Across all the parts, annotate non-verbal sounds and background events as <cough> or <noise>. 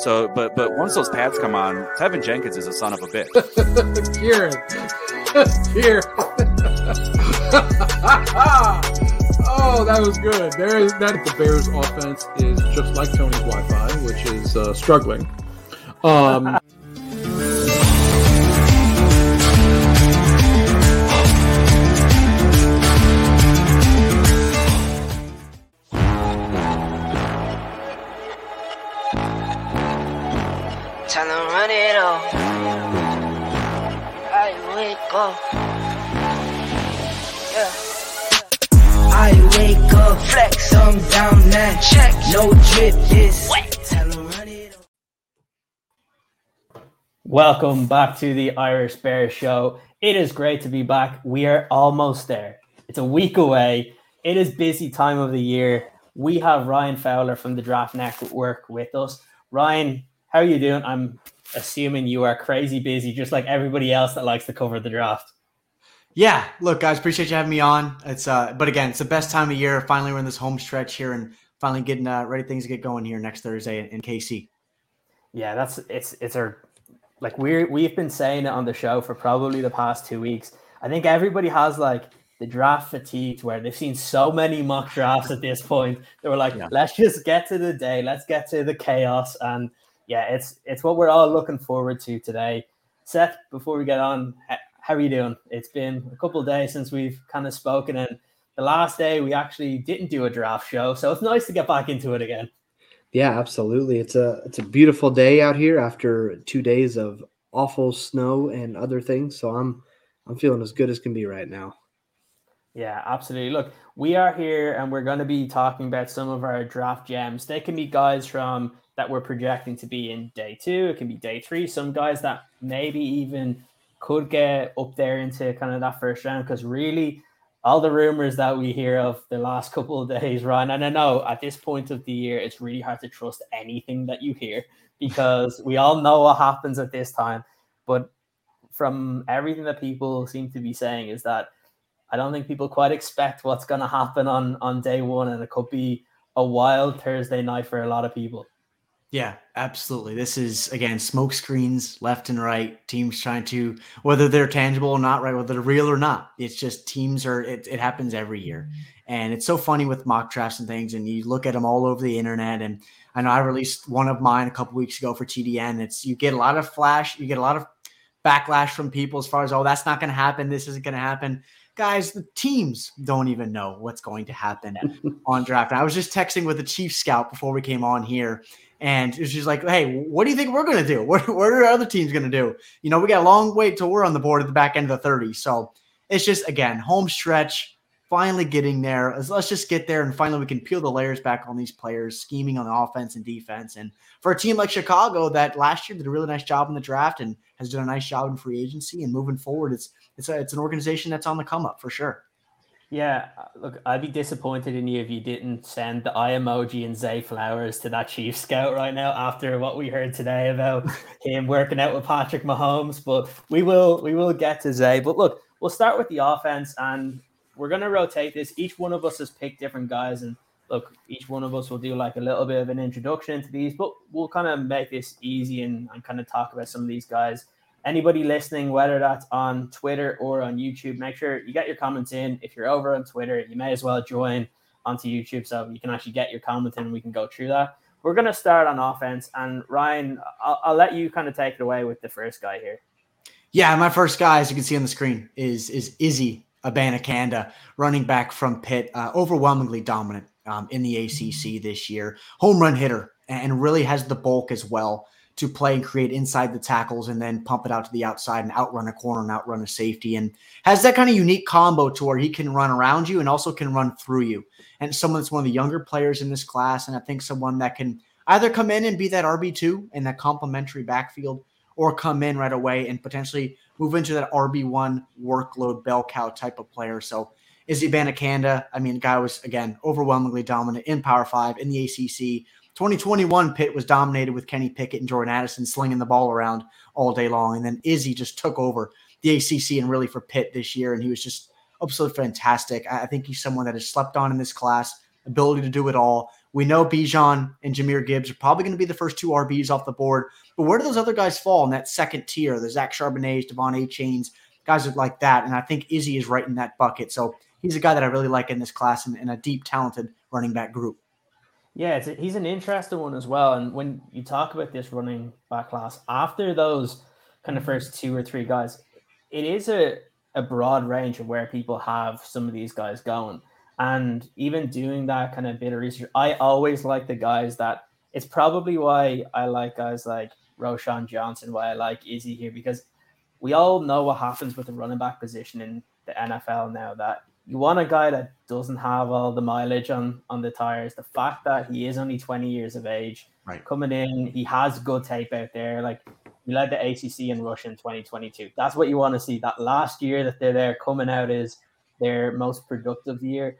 So, but but once those pads come on, Teven Jenkins is a son of a bitch. <laughs> Kieran, <laughs> Kieran. <laughs> oh, that was good. There is that. The Bears' offense is just like Tony's Wi-Fi, which is uh, struggling. Um, Time to run it all. I wake up. Yeah. I wake up, flex, I'm down now. Check, no drip, this wet. Time to run it all. Welcome back to the Irish Bear Show. It is great to be back. We are almost there. It's a week away. It is busy time of the year. We have Ryan Fowler from the Draft Network with us. Ryan, how are you doing? I'm assuming you are crazy busy, just like everybody else that likes to cover the draft. Yeah, look, guys, appreciate you having me on. It's uh, but again, it's the best time of year. Finally, we're in this home stretch here, and finally getting uh, ready things to get going here next Thursday in, KC. Yeah, that's it's it's our like we're we've been saying it on the show for probably the past two weeks. I think everybody has like the draft fatigue where they've seen so many mock drafts at this point. They were like, Yeah. let's just get to the day, let's get to the chaos. And yeah, it's it's what we're all looking forward to today. Seth, before we get on, how are you doing? It's been a couple of days since we've kind of spoken, and the last day we actually didn't do a draft show, so it's nice to get back into it again. Yeah, absolutely. It's a it's a beautiful day out here after two days of awful snow and other things. So I'm I'm feeling as good as can be right now. Yeah, absolutely. Look, we are here and we're going to be talking about some of our draft gems. They can be guys from that we're projecting to be in day two, it can be day three, some guys that maybe even could get up there into kind of that first round because really all the rumors that we hear of the last <laughs> couple of days, Ryan, and I know at this point of the year it's really hard to trust anything that you hear because we all know what happens at this time. But from everything that people seem to be saying is that I don't think people quite expect what's going to happen on on day one, and it could be a wild Thursday night for a lot of people. Yeah, absolutely. This is again smoke screens left and right. Teams trying to whether they're tangible or not, right? Whether they're real or not. It's just teams are. It, it happens every year, mm-hmm. and it's so funny with mock drafts and things. And you look at them all over the internet. And I know I released one of mine a couple weeks ago for TDN. It's you get a lot of flash, you get a lot of backlash from people as far as oh that's not going to happen, this isn't going to happen. Guys, the teams don't even know what's going to happen <laughs> on draft. I was just texting with the chief scout before we came on here, and just like, hey, what do you think we're going to do? What, what are other teams going to do? You know, we got a long wait till we're on the board at the back end of the 30. So it's just, again, home stretch, finally getting there. Let's, let's just get there and finally we can peel the layers back on these players, scheming on the offense and defense. And for a team like Chicago that last year did a really nice job in the draft and has done a nice job in free agency and moving forward, it's it's a, it's an organization that's on the come up for sure. Yeah, look, I'd be disappointed in you if you didn't send the eye emoji and Zay Flowers to that chief scout right now after what we heard today about him working out with Patrick Mahomes. But we will we will get to Zay. But look, we'll start with the offense and we're gonna rotate this. Each one of us has picked different guys, and look, each one of us will do like a little bit of an introduction to these, but we'll kind of make this easy and, and kind of talk about some of these guys anybody listening, whether that's on Twitter or on YouTube, make sure you get your comments in. If you're over on Twitter, you may as well join onto YouTube so you can actually get your comments in and we can go through that. We're going to start on offense. And Ryan, I'll, I'll let you kind of take it away with the first guy here. Yeah, my first guy, as you can see on the screen, is is Izzy Abanikanda, running back from Pitt, uh, overwhelmingly dominant um, in the ACC this year, home run hitter, and really has the bulk as well to play and create inside the tackles and then pump it out to the outside and outrun a corner and outrun a safety and has that kind of unique combo to where he can run around you and also can run through you. And someone that's one of the younger players in this class, and I think someone that can either come in and be that RB2 in that complementary backfield or come in right away and potentially move into that RB1 workload bell cow type of player. So Izzy Abanikanda, I mean, guy was again overwhelmingly dominant in Power Five in the ACC. 2021 Pitt was dominated with Kenny Pickett and Jordan Addison slinging the ball around all day long, and then Izzy just took over the ACC and really for Pitt this year, and he was just absolutely fantastic. I think he's someone that has slept on in this class, ability to do it all, We know Bijan and Jahmyr Gibbs are probably going to be the first two RBs off the board. But where do those other guys fall in that second tier? The Zach Charbonnets, De'Von Achane, guys like that. And I think Izzy is right in that bucket. So he's a guy that I really like in this class and, and a deep, talented running back group. Yeah, a, he's an interesting one as well. And when you talk about this running back class, after those kind of first two or three guys, it is a, a broad range of where people have some of these guys going. And even doing that kind of bit of research, I always like the guys that it's probably why I like guys like Roschon Johnson, why I like Izzy here, because we all know what happens with the running back position in the NFL now that you want a guy that doesn't have all the mileage on on the tires. The fact that he is only 20 years of age, right. coming in, he has good tape out there. Like he led the ACC in rush in 2022. That's what you want to see. That last year that they're there coming out is their most productive year.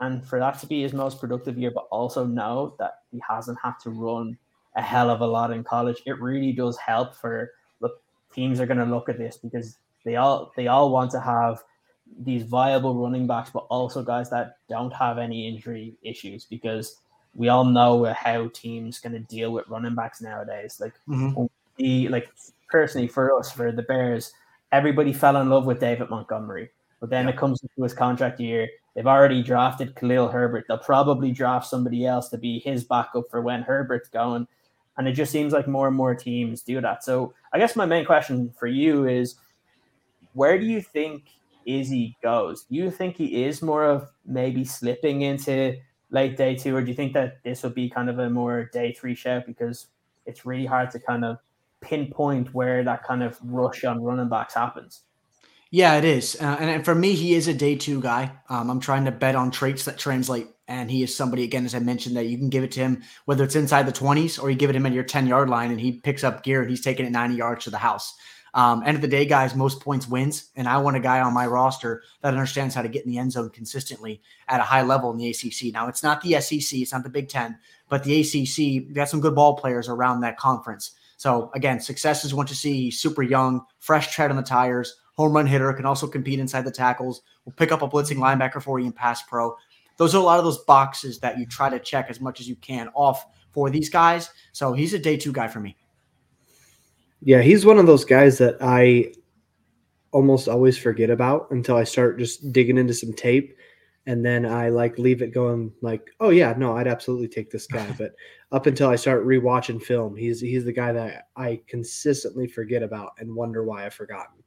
And for that to be his most productive year, but also know that he hasn't had to run a hell of a lot in college, it really does help for look teams are going to look at this because they all they all want to have these viable running backs, but also guys that don't have any injury issues because we all know how teams going to deal with running backs nowadays. Like mm-hmm. the like personally for us for the Bears, everybody fell in love with David Montgomery, but then it comes to his contract year They've already drafted Khalil Herbert. They'll probably draft somebody else to be his backup for when Herbert's going. And it just seems like more and more teams do that. So I guess my main question for you is where do you think Izzy goes? Do you think he is more of maybe slipping into late day two, or do you think that this will be kind of a more day three shout because it's really hard to kind of pinpoint where that kind of rush on running backs happens? Yeah, it is. Uh, and, and, for me, he is a day two guy. Um, I'm trying to bet on traits that translate. And he is somebody, again, as I mentioned, that you can give it to him, whether it's inside the 20s or you give it him at your 10 yard line and he picks up gear and he's taking it 90 yards to the house. Um, end of the day, guys, most points wins. And I want a guy on my roster that understands how to get in the end zone consistently at a high level in the ACC. Now, it's not the SEC, it's not the Big Ten, but the ACC, got some good ball players around that conference. So, again, success is what you see. He's super young, fresh tread on the tires home run hitter, can also compete inside the tackles, will pick up a blitzing linebacker for you in pass pro. Those are a lot of those boxes that you try to check as much as you can off for these guys. So he's a day two guy for me. Yeah, he's one of those guys that I almost always forget about until I start just digging into some tape and then I like leave it going like, oh yeah, no, I'd absolutely take this guy. <laughs> but up until I start rewatching film, he's he's the guy that I consistently forget about and wonder why I've forgotten.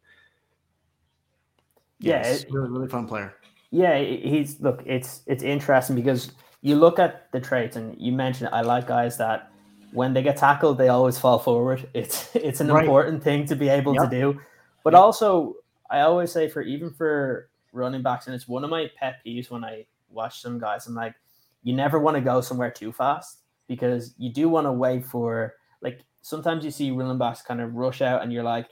Yeah, yes, it, really really fun player. Yeah, he's look. It's it's interesting because you look at the traits, and you mentioned I like guys that when they get tackled, they always fall forward. <laughs> It's it's an right. important thing to be able yep. to do, but yep. also I always say for even for running backs, and it's one of my pet peeves when I watch some guys. I'm like, you never want to go somewhere too fast because you do want to wait for like sometimes you see running backs kind of rush out, and you're like,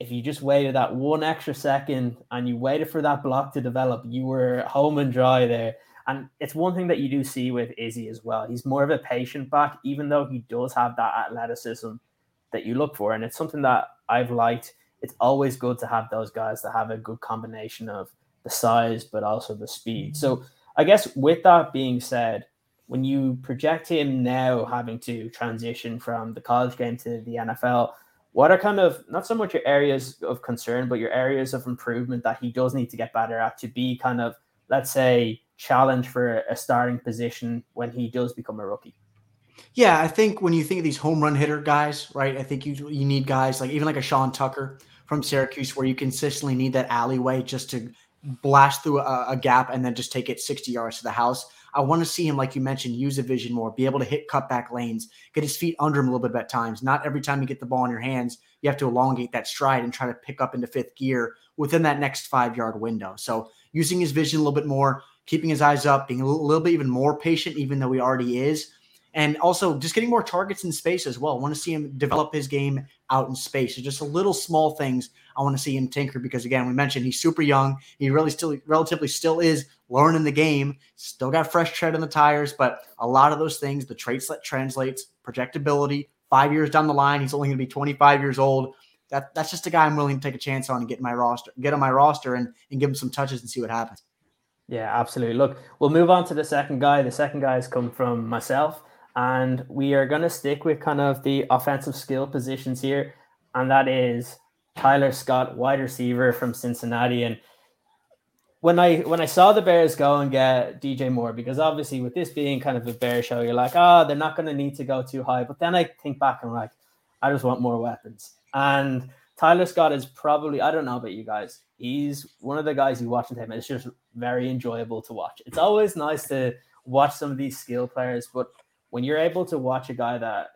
if you just waited that one extra second and you waited for that block to develop, you were home and dry there. And it's one thing that you do see with Izzy as well. He's more of a patient back, even though he does have that athleticism that you look for. And it's something that I've liked. It's always good to have those guys that have a good combination of the size, but also the speed. So I guess with that being said, when you project him now having to transition from the college game to the NFL, what are kind of not so much your areas of concern, but your areas of improvement that he does need to get better at to be kind of, let's say, challenge for a starting position when he does become a rookie? Yeah, I think when you think of these home run hitter guys, right? I think you you need guys like even like a Sean Tucker from Syracuse, where you consistently need that alleyway just to blast through a, a gap and then just take it 60 yards to the house. I want to see him, like you mentioned, use a vision more, be able to hit cutback lanes, get his feet under him a little bit at times. Not every time you get the ball in your hands, you have to elongate that stride and try to pick up into fifth gear within that next five yard window. So using his vision a little bit more, keeping his eyes up, being a little, bit even more patient, even though he already is. And also just getting more targets in space as well. I want to see him develop his game out in space. Just a little small things I want to see him tinker because again, we mentioned he's super young. He really still relatively still is learning the game. Still got fresh tread on the tires, but a lot of those things, the traits that translates, projectability, five years down the line, he's only going to be 25 years old. That that's just a guy I'm willing to take a chance on and get my roster, get on my roster and, and give him some touches and see what happens. Yeah, absolutely. Look, we'll move on to the second guy. The second guy has come from myself, and we are going to stick with kind of the offensive skill positions here, and that is Tyler Scott, wide receiver from Cincinnati. And when I when I saw the Bears go and get DJ Moore, because obviously with this being kind of a Bear show, you're like, oh, they're not going to need to go too high. But then I think back and I'm like, I just want more weapons. And Tyler Scott is probably I don't know about you guys. He's one of the guys you watch him. It's just very enjoyable to watch. It's always nice to watch some of these skill players, but when you're able to watch a guy that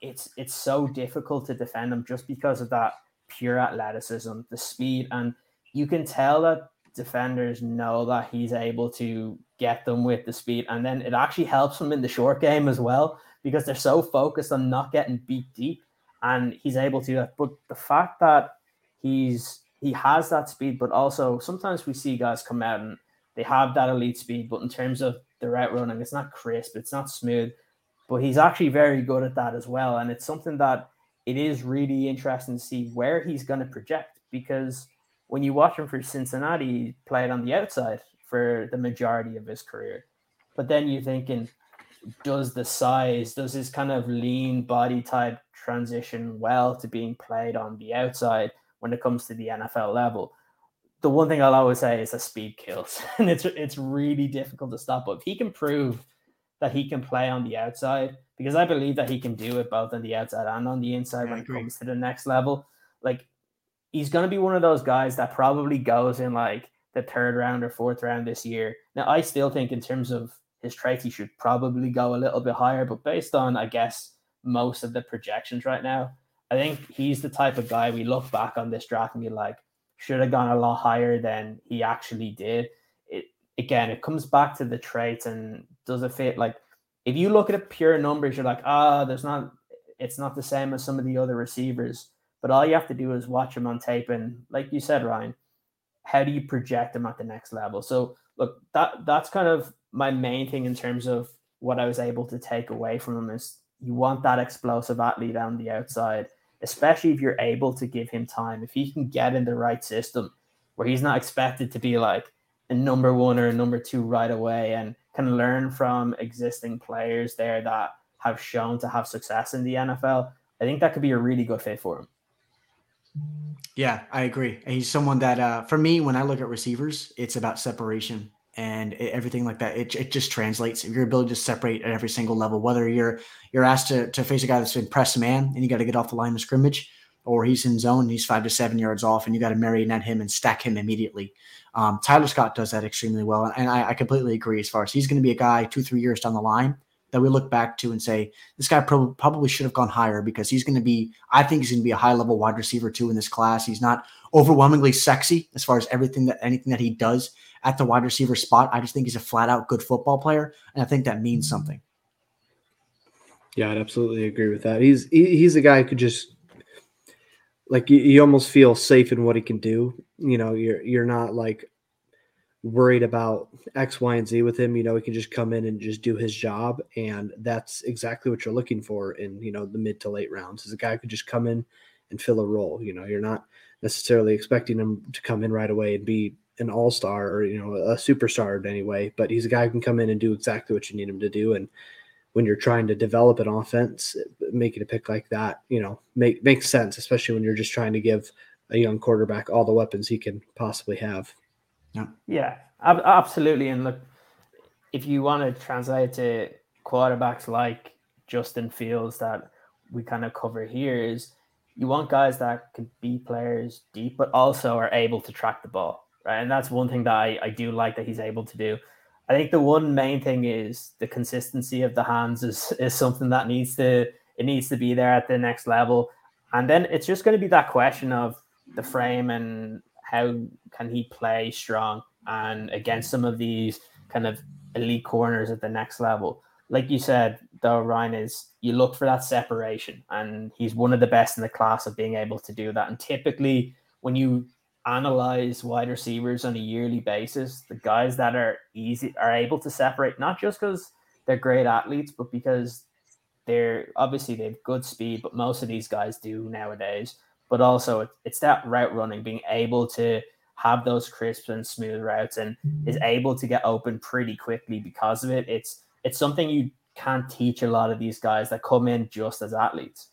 it's it's so difficult to defend him just because of that pure athleticism, the speed, and you can tell that defenders know that he's able to get them with the speed, and then it actually helps him in the short game as well because they're so focused on not getting beat deep, and he's able to. That, but the fact that he's he has that speed, but also sometimes we see guys come out and they have that elite speed, but in terms of the route running, it's not crisp, it's not smooth, but he's actually very good at that as well, and it's something that it is really interesting to see where he's going to project because when you watch him for Cincinnati, he played on the outside for the majority of his career. But then you're thinking, does the size, does his kind of lean body type transition well to being played on the outside when it comes to the NFL level? The one thing I'll always say is that speed kills, <laughs> and it's it's really difficult to stop. But if he can prove that he can play on the outside, because I believe that he can do it both on the outside and on the inside Yeah, when it comes to the next level. Like he's going to be one of those guys that probably goes in like the third round or fourth round this year. Now, I still think in terms of his traits, he should probably go a little bit higher, but based on, I guess, most of the projections right now, I think he's the type of guy we look back on this draft and be like, should have gone a lot higher than he actually did. It again, it comes back to the traits and does it fit? Like, if you look at it pure numbers, you're like, ah, there's not, it's not the same as some of the other receivers. But all you have to do is watch him on tape, and like you said, Ryan, how do you project him at the next level? So look, that that's kind of my main thing in terms of what I was able to take away from him is you want that explosive athlete on the outside, especially if you're able to give him time. If he can get in the right system where he's not expected to be like a number one or a number two right away and can learn from existing players there that have shown to have success in the NFL, I think that could be a really good fit for him. Yeah, I agree. And He's someone that, uh, for me, when I look at receivers, it's about separation and everything like that. It, it just translates your ability to separate at every single level. Whether you're you're asked to, to face a guy that's in press man and you got to get off the line of scrimmage, or he's in zone and he's five to seven yards off and you got to marionette him and stack him immediately. Um, Tyler Scott does that extremely well, and I, I completely agree. As far as he's going to be a guy two three years down the line that we look back to and say this guy prob- probably should have gone higher because he's going to be i think he's going to be a high level wide receiver too in this class he's not overwhelmingly sexy as far as everything that anything that he does at the wide receiver spot i just think he's a flat out good football player and i think that means something Yeah, I'd absolutely agree with that. He's he, he's a guy who could just like you, you almost feel safe in what he can do. You know, you're you're not like worried about X, Y, and Z with him. You know, he can just come in and just do his job, and that's exactly what you're looking for in you know the mid to late rounds. Is a guy who could just come in and fill a role. You know, you're not necessarily expecting him to come in right away and be an all star or you know a superstar in any way, but he's a guy who can come in and do exactly what you need him to do. And when you're trying to develop an offense, making a pick like that, you know, make makes sense, especially when you're just trying to give a young quarterback all the weapons he can possibly have. Yeah, ab- absolutely. And look, if you want to translate to quarterbacks like Justin Fields that we kind of cover here, is you want guys that can be players deep, but also are able to track the ball, right? And that's one thing that I, I do like that he's able to do. I think the one main thing is the consistency of the hands is <laughs> is something that needs to it needs to be there at the next level. And then it's just going to be that question of the frame and how can he play strong and against some of these kind of elite corners at the next level. Like you said, though, Ryan is you look for that separation, and he's one of the best in the class of being able to do that. And typically, when you analyze wide receivers on a yearly basis, the guys that are easy are able to separate not just because they're great athletes, but because they're obviously they have good speed, but most of these guys do nowadays. But also it's that route running, being able to have those crisp and smooth routes and is mm-hmm. able to get open pretty quickly because of it. It's it's something you can't teach a lot of these guys that come in just as athletes.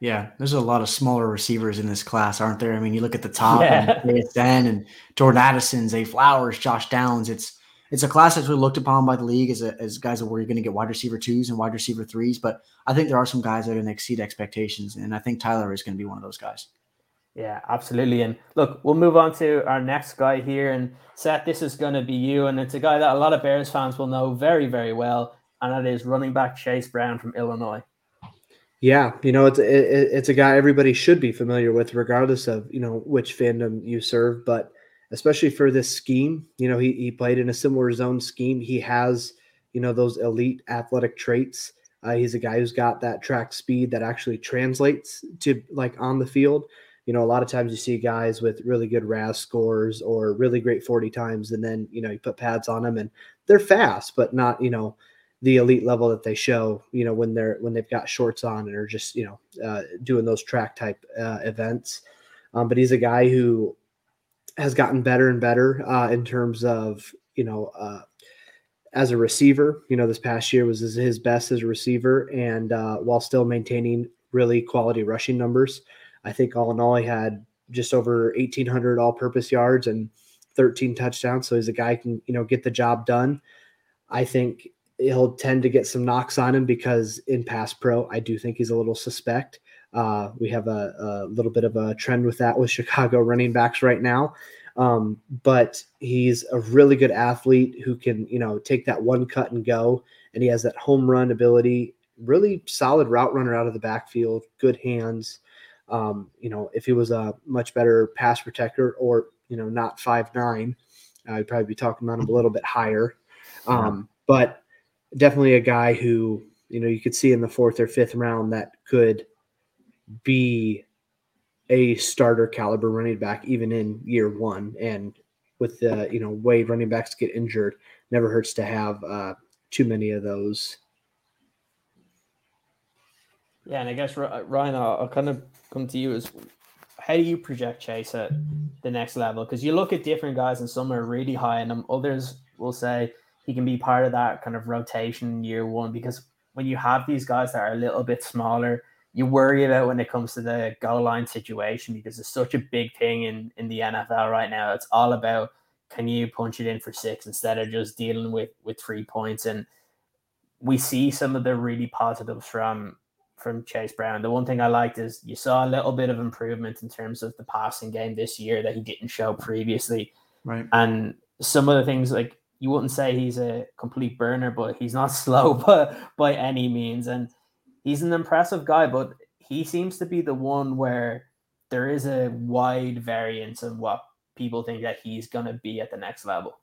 Yeah, there's a lot of smaller receivers in this class, aren't there? I mean, you look at the top Yeah. and JSN and Jordan Addison, Zay Flowers, Josh Downs. It's it's a class that's really looked upon by the league as, a, as guys where you're going to get wide receiver twos and wide receiver threes. But I think there are some guys that are going to exceed expectations, and I think Tyler is going to be one of those guys. Yeah, absolutely. And look, we'll move on to our next guy here. And Seth, this is going to be you. And it's a guy that a lot of Bears fans will know very, very well. And that is running back Chase Brown from Illinois. Yeah, you know, it's it, it's a guy everybody should be familiar with, regardless of you know which fandom you serve. But especially for this scheme, you know, he he played in a similar zone scheme. He has you know those elite athletic traits. Uh, he's a guy who's got that track speed that actually translates to like on the field. You know, a lot of times you see guys with really good RAS scores or really great 40 times, and then you know you put pads on them and they're fast, but not you know the elite level that they show, you know, when they're when they've got shorts on and are just you know uh, doing those track type uh, events. Um, but he's a guy who has gotten better and better uh, in terms of you know uh, as a receiver. You know, this past year was his- best as a receiver, and uh, while still maintaining really quality rushing numbers. I think all in all, he had just over 1,800 all-purpose yards and 13 touchdowns. So he's a guy can you know get the job done. I think he'll tend to get some knocks on him because in pass pro, I do think he's a little suspect. Uh, we have a, a little bit of a trend with that with Chicago running backs right now. Um, but he's a really good athlete who can, you know, take that one cut and go. And he has that home run ability, really solid route runner out of the backfield, good hands. Um, you know, if he was a much better pass protector or, you know, not five nine, I'd probably be talking about him a little bit higher. Um, but definitely a guy who you know you could see in the fourth or fifth round that could be a starter caliber running back even in year one and with the you know way running backs get injured never hurts to have uh, too many of those Yeah, and I guess Ryan, I'll, I'll kind of come to you as how do you project Chase at the next level? Because you look at different guys, and some are really high, and others will say he can be part of that kind of rotation year one. Because when you have these guys that are a little bit smaller, you worry about when it comes to the goal line situation because it's such a big thing in in the NFL right now. It's all about can you punch it in for six instead of just dealing with with three points and we see some of the really positives from from Chase Brown. The one thing I liked is you saw a little bit of improvement in terms of the passing game this year that he didn't show previously. Right. And some of the things like you wouldn't say he's a complete burner, but he's not <laughs> slow by, by any means. And he's an impressive guy, but he seems to be the one where there is a wide variance in what people think that he's going to be at the next level.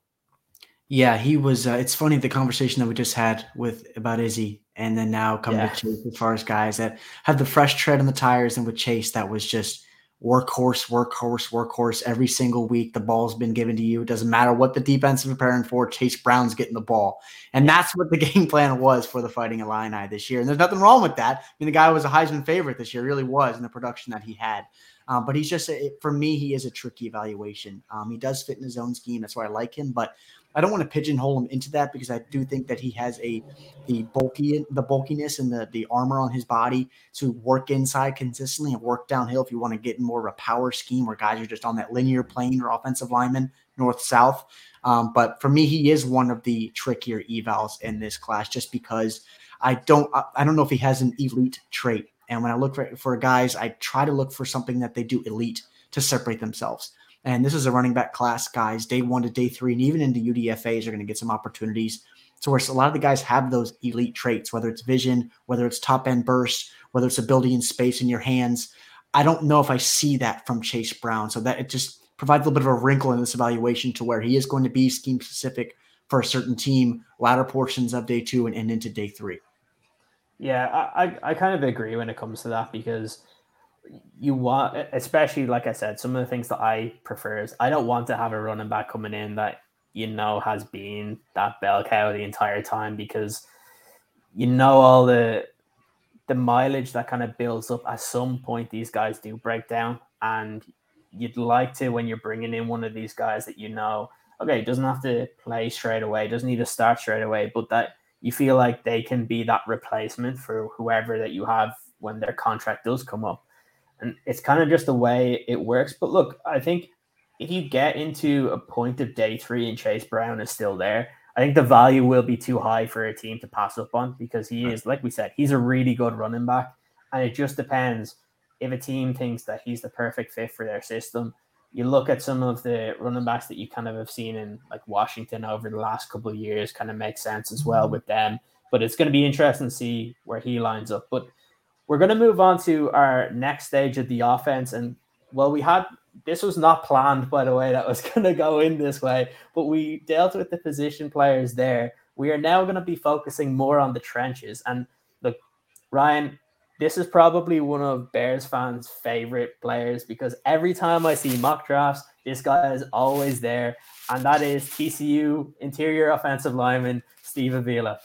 Yeah, he was. Uh, it's funny the conversation that we just had with about Izzy, and then now coming Yeah. to Chase as far as guys that have the fresh tread on the tires, and with Chase that was just workhorse, workhorse, workhorse every single week. The ball's been given to you. It doesn't matter what the defense is preparing for. Chase Brown's getting the ball, and that's what the <laughs> game plan was for the Fighting Illini this year. And there's nothing wrong with that. I mean, the guy was a Heisman favorite this year, really was in the production that he had. Um, but he's just a, for me, he is a tricky evaluation. Um, he does fit in his own scheme. That's why I like him, but I don't want to pigeonhole him into that because I do think that he has a the bulky the bulkiness and the the armor on his body to work inside consistently and work downhill if you want to get in more of a power scheme where guys are just on that linear plane or offensive lineman north south. Um, but for me, he is one of the trickier evals in this class just because I don't I, I don't know if he has an elite trait. And when I look for, for guys, I try to look for something that they do elite to separate themselves. And this is a running back class, guys. Day one to day three, and even into UDFAs are going to get some opportunities. So where a lot of the guys have those elite traits, whether it's vision, whether it's top end burst, whether it's ability and space in your hands. I don't know if I see that from Chase Brown. So that it just provides a little bit of a wrinkle in this evaluation to where he is going to be scheme specific for a certain team, latter portions of day two and, and into day three. Yeah, I, I kind of agree when it comes to that because you want, especially like I said, some of the things that I prefer is I don't want to have a running back coming in that you know has been that bell cow the entire time because you know all the the mileage that kind of builds up. At some point, these guys do break down, and you'd like to when you're bringing in one of these guys that you know, okay, doesn't have to play straight away, doesn't need to start straight away, but that you feel like they can be that replacement for whoever that you have when their contract does come up. And it's kind of just the way it works. But look, I think if you get into a point of day three and Chase Brown is still there, I think the value will be too high for a team to pass up on because he is, like we said, he's a really good running back. And it just depends if a team thinks that he's the perfect fit for their system. You look at some of the running backs that you kind of have seen in like Washington over the last couple of years, kind of makes sense as well mm-hmm. with them. But it's going to be interesting to see where he lines up. But we're going to move on to our next stage of the offense. And well, we had this was not planned, by the way, that was <laughs> going to go in this way, but we dealt with the position players there. We are now going to be focusing more on the trenches. And look, Ryan, this is probably one of Bears fans' favorite players because every time I see mock drafts, this guy is always there. And that is TCU interior offensive lineman, Steve Avila.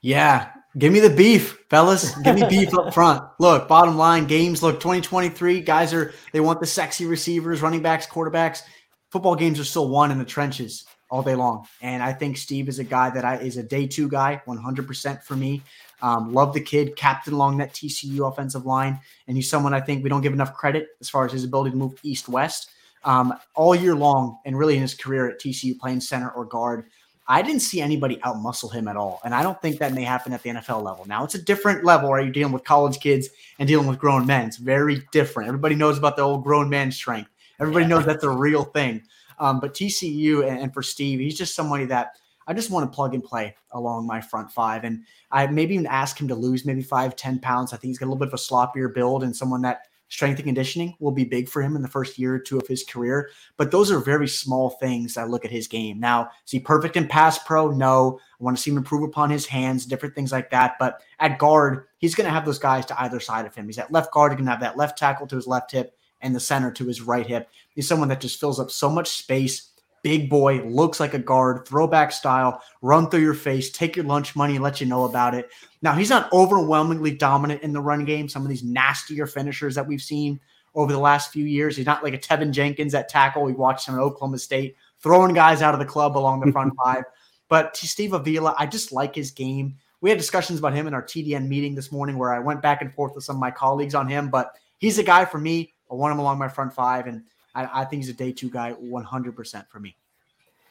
Yeah, give me the beef, fellas. Give me beef up <laughs> front. Look, bottom line, games look 2023. Guys are they want the sexy receivers, running backs, quarterbacks. Football games are still won in the trenches all day long. And I think Steve is a guy that I is a day two guy, 100% for me. Um, love the kid, captain along that TCU offensive line, and he's someone I think we don't give enough credit as far as his ability to move east west um, all year long, and really in his career at TCU playing center or guard. I didn't see anybody outmuscle him at all. And I don't think that may happen at the NFL level. Now, it's a different level where you're dealing with college kids and dealing with grown men. It's very different. Everybody knows about the old grown man strength. Everybody yeah. knows that's a real thing. Um, but TCU and, and, for Steve, he's just somebody that I just want to plug and play along my front five. And I maybe even ask him to lose maybe five, 10 pounds. I think he's got a little bit of a sloppier build and someone that strength and conditioning will be big for him in the first year or two of his career. But those are very small things I look at his game. Now, is he perfect in pass pro? No. I want to see him improve upon his hands, different things like that. But at guard, he's going to have those guys to either side of him. He's at left guard, he's going to have that left tackle to his left hip and the center to his right hip. He's someone that just fills up so much space big boy, looks like a guard, throwback style, run through your face, take your lunch money, and let you know about it. Now, he's not overwhelmingly dominant in the run game. Some of these nastier finishers that we've seen over the last few years. He's not like a Teven Jenkins at tackle. We watched him at Oklahoma State throwing guys out of the club along the front <laughs> five. But to Steve Avila, I just like his game. We had discussions about him in our TDN meeting this morning where I went back and forth with some of my colleagues on him, but he's a guy for me. I want him along my front five. And I, I think he's a day two guy 100% for me.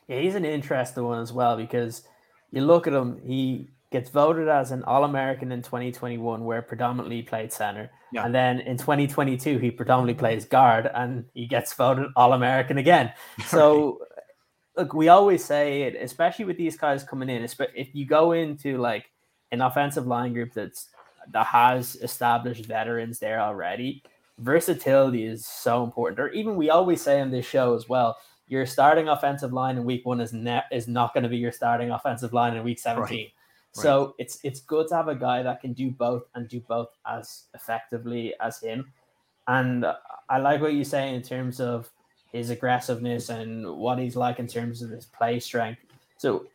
Yeah, he's an interesting one as well because you look at him, he gets voted as an All American in 2021, where predominantly played center. Yeah. And then in 2022, he predominantly plays guard and he gets voted All American again. <laughs> So, look, we always say it, especially with these guys coming in, if you go into like an offensive line group that's that has established veterans there already, versatility is so important. Or even we always say on this show as well, your starting offensive line in week one is ne- is not going to be your starting offensive line in week 17. Right. So right. it's it's good to have a guy that can do both and do both as effectively as him. And I like what you say in terms of his aggressiveness and what he's like in terms of his play strength. So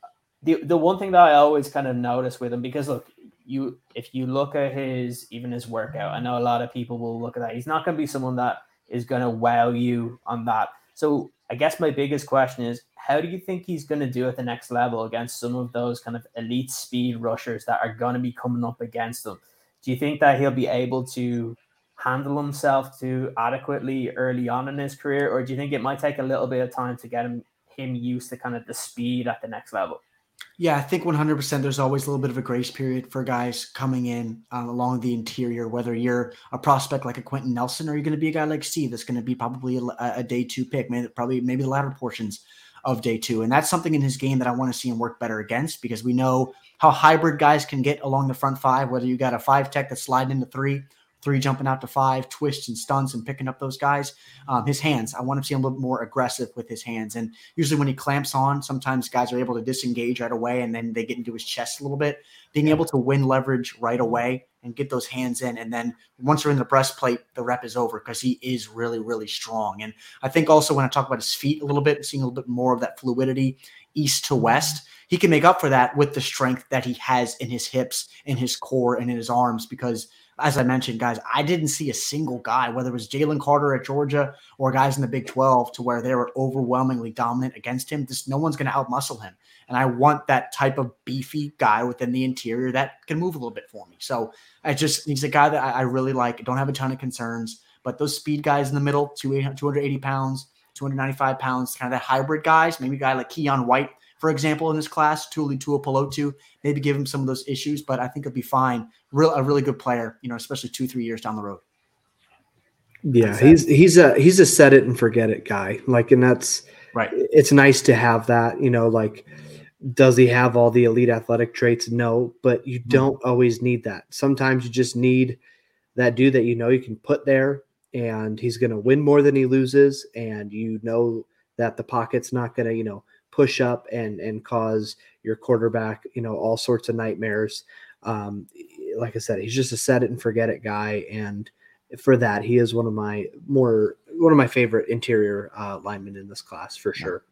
the the one thing that I always kind of notice with him because look, you if you look at his even his workout, I know a lot of people will look at that. He's not going to be someone that is going to wow you on that. So I guess my biggest question is how do you think he's going to do at the next level against some of those kind of elite speed rushers that are going to be coming up against them? Do you think that he'll be able to handle himself to adequately early on in his career, or do you think it might take a little bit of time to get him him used to kind of the speed at the next level? Yeah, I think 100% there's always a little bit of a grace period for guys coming in um, along the interior, whether you're a prospect like a Quenton Nelson or you're going to be a guy like Steve that's going to be probably a, a day two pick, maybe, probably maybe the latter portions of day two. And that's something in his game that I want to see him work better against because we know how hybrid guys can get along the front five, whether you got a five tech that's sliding into three three jumping out to five, twists and stunts and picking up those guys. Um, his hands, I want to see him a little more aggressive with his hands. And usually when he clamps on, sometimes guys are able to disengage right away and then they get into his chest a little bit. Being able to win leverage right away and get those hands in. And then once you're in the breastplate, the rep is over because he is really, really strong. And I think also when I talk about his feet a little bit, seeing a little bit more of that fluidity east to west, he can make up for that with the strength that he has in his hips, in his core, and in his arms because – as I mentioned, guys, I didn't see a single guy, whether it was Jalen Carter at Georgia or guys in the Big 12, to where they were overwhelmingly dominant against him. This no one's going to outmuscle him. And I want that type of beefy guy within the interior that can move a little bit for me. So I just he's a guy that I, I really like. Don't have a ton of concerns, but those speed guys in the middle, 280 pounds, 295 pounds, kind of that hybrid guys, maybe a guy like Keion White for example, in this class, Tuli Tuipulotu, maybe give him some of those issues, but I think he'll be fine. Real, a really good player, you know, especially two, three years down the road. Yeah, he's he's a he's a set it and forget it guy. Like, and that's right. It's nice to have that. You know, like, does he have all the elite athletic traits? No, but you don't mm-hmm. always need that. Sometimes you just need that dude that you know you can put there, and he's going to win more than he loses, and you know that the pocket's not going to, you know, push up and and cause your quarterback, you know, all sorts of nightmares. Um, like I said, he's just a set it and forget it guy, and for that, he is one of my more one of my favorite interior uh, linemen in this class for sure.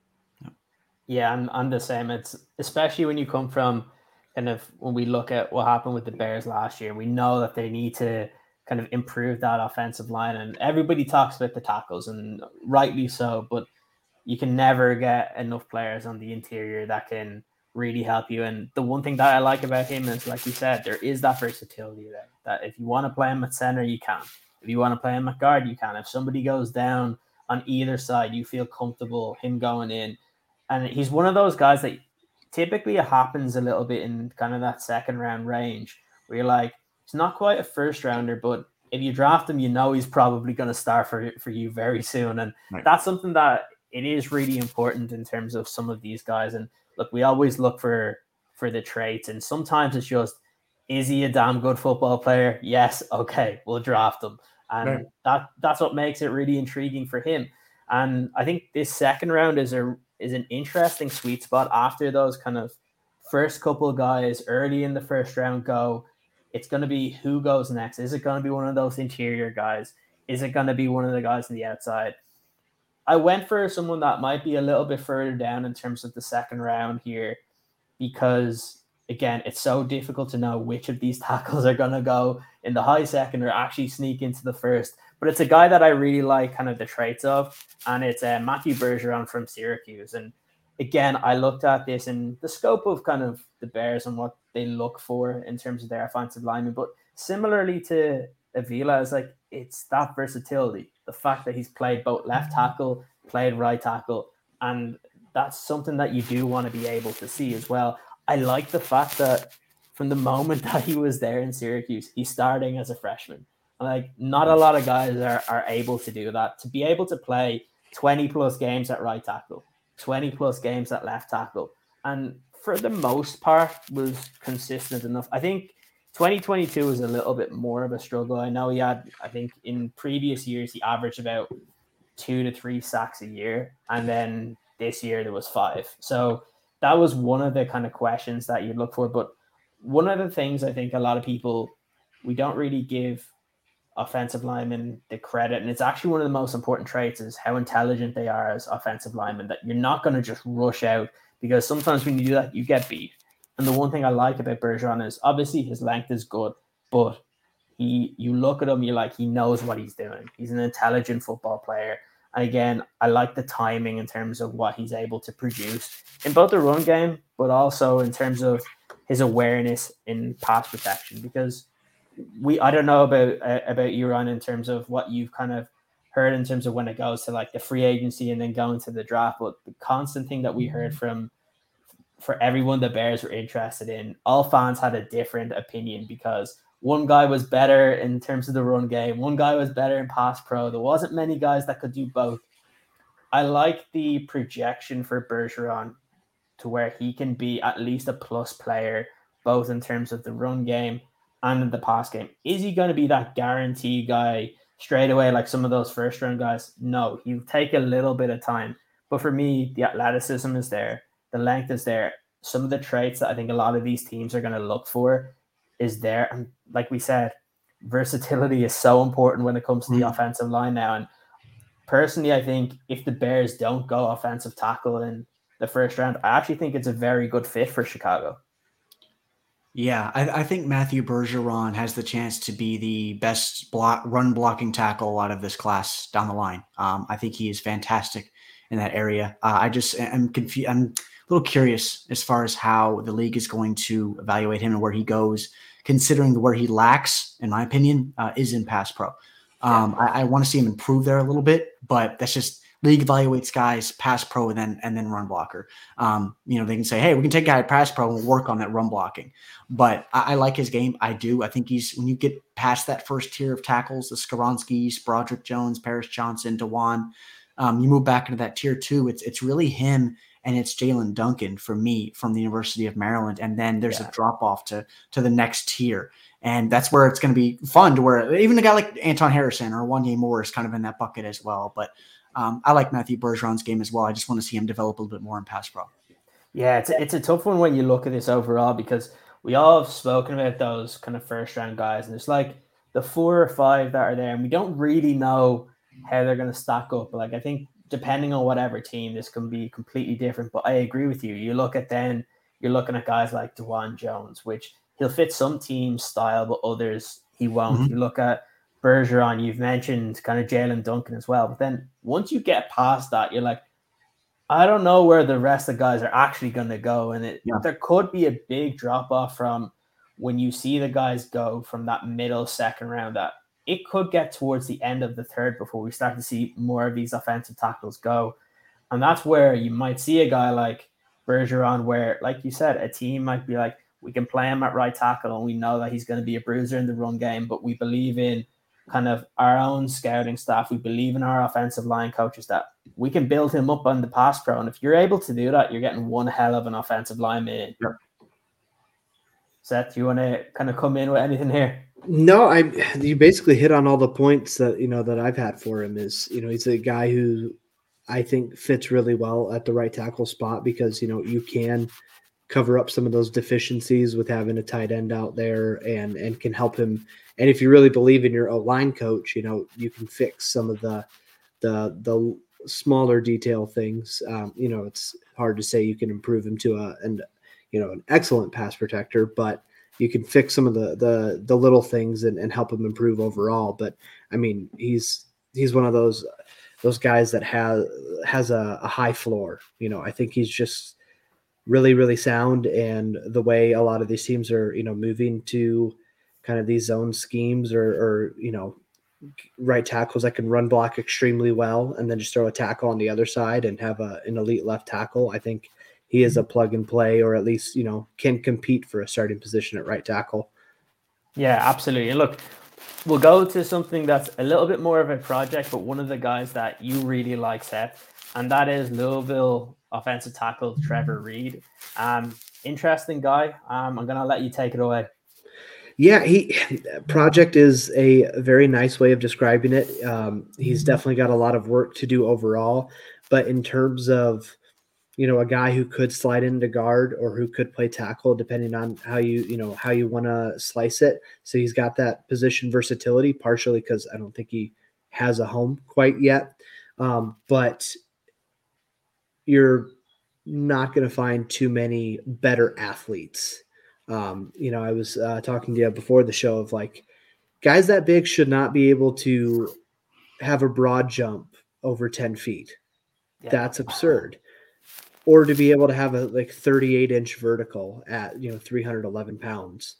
Yeah, I'm, I'm the same. It's especially when you come from kind of when we look at what happened with the Bears last year, we know that they need to kind of improve that offensive line, and everybody talks about the tackles, and rightly so, but you can never get enough players on the interior that can really help you. And the one thing that I like about him is, like you said, there is that versatility there. That if you want to play him at center, you can. If you want to play him at guard, you can. If somebody goes down on either side, you feel comfortable him going in. And he's one of those guys that typically it happens a little bit in kind of that second round range where you're like, it's not quite a first rounder, but if you draft him, you know he's probably going to start for for you very soon, and right. that's something that it is really important in terms of some of these guys. And look, we always look for for the traits, and sometimes it's just is he a damn good football player? Yes, okay, we'll draft him, and right. that that's what makes it really intriguing for him. And I think this second round is a is an interesting sweet spot after those kind of first couple guys early in the first round go. It's going to be who goes next. Is it going to be one of those interior guys? Is it going to be one of the guys on the outside? I went for someone that might be a little bit further down in terms of the second round here because again, it's so difficult to know which of these <laughs> tackles are going to go in the high second or actually sneak into the first. But it's a guy that I really like kind of the traits of, and it's uh, Matthew Bergeron from Syracuse. And again, I looked at this in the scope of kind of the Bears and what they look for in terms of their offensive lineman. But similarly to Avila, is like it's that versatility the fact that he's played both left mm. tackle, played right tackle, and that's something that you do want to be able to see as well. I like the fact that from the moment <laughs> that he was there in Syracuse, he's starting as a freshman. Like not a lot of guys are, are able to do that. To be able to play 20 plus games at right tackle, 20 plus games at left tackle, and for the most part was consistent enough. I think 2022 was a little bit more of a struggle. I know he had, I think, in previous years he averaged about two to three sacks a year, and then this year there was five. So that was one of the kind of questions that you'd look for. But one of the things I think a lot of people we don't really give offensive linemen the credit, and it's actually one of the most important traits is how intelligent they are as offensive linemen. That you're not going to just rush out because sometimes when you do that, you get beat. And the one thing I like about Bergeron is obviously his length is good, but he you look at him, you're like he knows what he's doing. He's an intelligent football player. And again, I like the timing in terms of what he's able to produce in both the run game, but also in terms of his awareness in pass protection. Because we, I don't know about uh, about you, Ron, in terms of what you've kind of heard in terms of when it goes to like the free agency and then going to the draft. But the constant thing that we heard from for everyone the Bears were interested in, all fans had a different opinion because one guy was better in terms of the run game, one guy was better in pass pro. There wasn't many guys that could do both. I like the projection for Bergeron to where he can be at least a plus player, both in terms of the run game and in the pass game. Is he going to be that guarantee guy straight away, like some of those first round guys? No, he'll take a little bit of time. But for me, the athleticism is there the length is there. Some of the traits that I think a lot of these teams are going to look for is there. And like we said, versatility is so important when it comes to the mm. offensive line now. And personally, I think if the Bears don't go offensive tackle in the first round, I actually think it's a very good fit for Chicago. Yeah, I, I think Matthew Bergeron has the chance to be the best block run blocking tackle out of this class down the line. Um, I think he is fantastic in that area. Uh, I just am confused. I'm little curious as far as how the league is going to evaluate him and where he goes, considering where he lacks, in my opinion, uh, is in pass pro. Um, I, I want to see him improve there a little bit, but that's just league evaluates guys pass pro and then and then run blocker. Um, you know, they can say, hey, we can take a guy pass pro and work on that run blocking. But I, I, like his game. I do. I think he's when you get past that first tier of tackles, the Skoronskis, Broderick Jones, Paris Johnson, Dawand, um, you move back into that tier two. It's it's really him and it's Jaelyn Duncan for me from the University of Maryland. And then there's yeah. a drop off to to the next tier. And that's where it's going to be fun to where even a guy like Anton Harrison or Wanya Moore is kind of in that bucket as well. But um, I like Matthew Bergeron's game as well. I just want to see him develop a little bit more in pass pro. Yeah, it's a, it's a tough one when you look at this overall because we all have spoken about those kind of first round guys, and it's like the four or five that are there, and we don't really know how they're going to stack up. Like I think depending on whatever team, this can be completely different. But I agree with you. You look at then you're looking at guys like Dawand Jones, which he'll fit some teams' style, but others he won't. Mm-hmm. You look at Bergeron, you've mentioned kind of Jaelyn Duncan as well. But then once you get past that, you're like, I don't know where the rest of the guys are actually going to go. And it, yeah. there could be a big drop off from when you see the guys go from that middle second round that it could get towards the end of the third before we start to see more of these offensive tackles go. And that's where you might see a guy like Bergeron, where, like you said, a team might be like, we can play him at right tackle and we know that he's going to be a bruiser in the run game, but we believe in kind of our own scouting staff. We believe in our offensive line coaches that we can build him up on the pass pro. And if you're able to do that, you're getting one hell of an offensive lineman in. Yep. Seth, you want to kind of come in with anything here? No, I you basically hit on all the points that you know that I've had for him is you know he's a guy who I think fits really well at the right tackle spot because you know you can cover up some of those deficiencies with having a tight end out there and and can help him and if you really believe in your line coach, you know you can fix some of the the the smaller detail things. Um, you know, it's hard to say you can improve him to a and you know an excellent pass protector, but you can fix some of the the the little things and, and help him improve overall. But I mean, he's he's one of those those guys that has has a, a high floor. You know, I think he's just really really sound, and the way a lot of these teams are you know moving to kind of these zone schemes or, or you know right tackles that can run block extremely well and then just throw a tackle on the other side and have a, an elite left tackle. I think he is a plug and play or at least, you know, can compete for a starting position at right tackle. Yeah, absolutely. And look, we'll go to something that's a little bit more of a project, but one of the guys that you really like, Seth, and that is Louisville offensive tackle Trevor Reid. Um, interesting guy. Um, I'm going to let you take it away. Yeah, he project is a very nice way of describing it. Um, he's mm-hmm. definitely got a lot of work to do overall, but in terms of you know a guy who could slide into guard or who could play tackle depending on how you you know how you want to slice it so he's got that position versatility partially because i don't think he has a home quite yet um, but you're not going to find too many better athletes um, you know, I was uh, talking to you before the show of like guys that big should not be able to have a broad jump over 10 feet. Yeah. That's absurd. Or to be able to have a like 38 inch vertical at, you know, 311 pounds.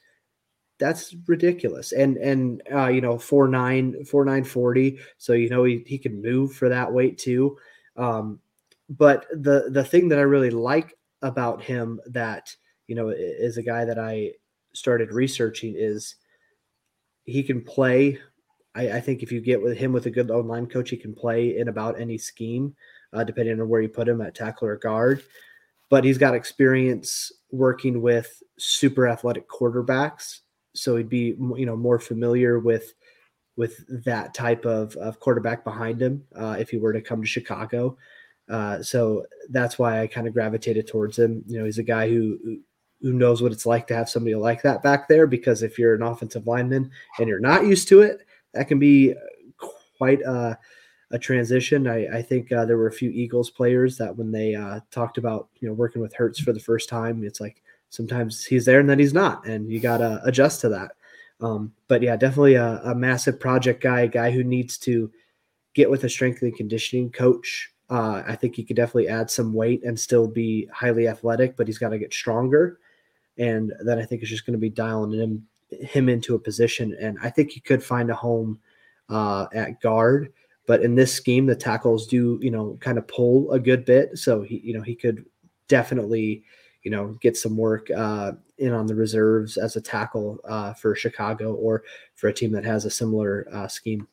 That's ridiculous. And, and, uh, you know, four nine, four nine forty. So, you know, he, he can move for that weight too. Um, but the, the thing that I really like about him that, you know, is a guy that I started researching is he can play. I, I think if you get with him with a good online coach, he can play in about any scheme, uh, depending on where you put him at tackle or guard. But he's got experience working with super athletic quarterbacks, so he'd be you know more familiar with with that type of, of quarterback behind him uh, if he were to come to Chicago. Uh, so that's why I kind of gravitated towards him. You know, he's a guy who who knows what it's like to have somebody like that back there because if you're an offensive lineman and you're not used to it, that can be quite a, a transition. I, I think uh, there were a few Eagles players that when they uh, talked about you know working with Hurts for the first time, it's like sometimes he's there and then he's not, and you gotta adjust to that. Um, but yeah, definitely a, a, massive project guy, a guy who needs to get with a strength and conditioning coach. Uh, I think he could definitely add some weight and still be highly athletic, but he's got to get stronger. And then I think it's just going to be dialing him him into a position. And I think he could find a home uh, at guard. But in this scheme, the tackles do, you know, kind of pull a good bit. So he, you know, he could definitely, you know, get some work uh, in on the reserves as a tackle uh, for Chicago or for a team that has a similar uh, scheme.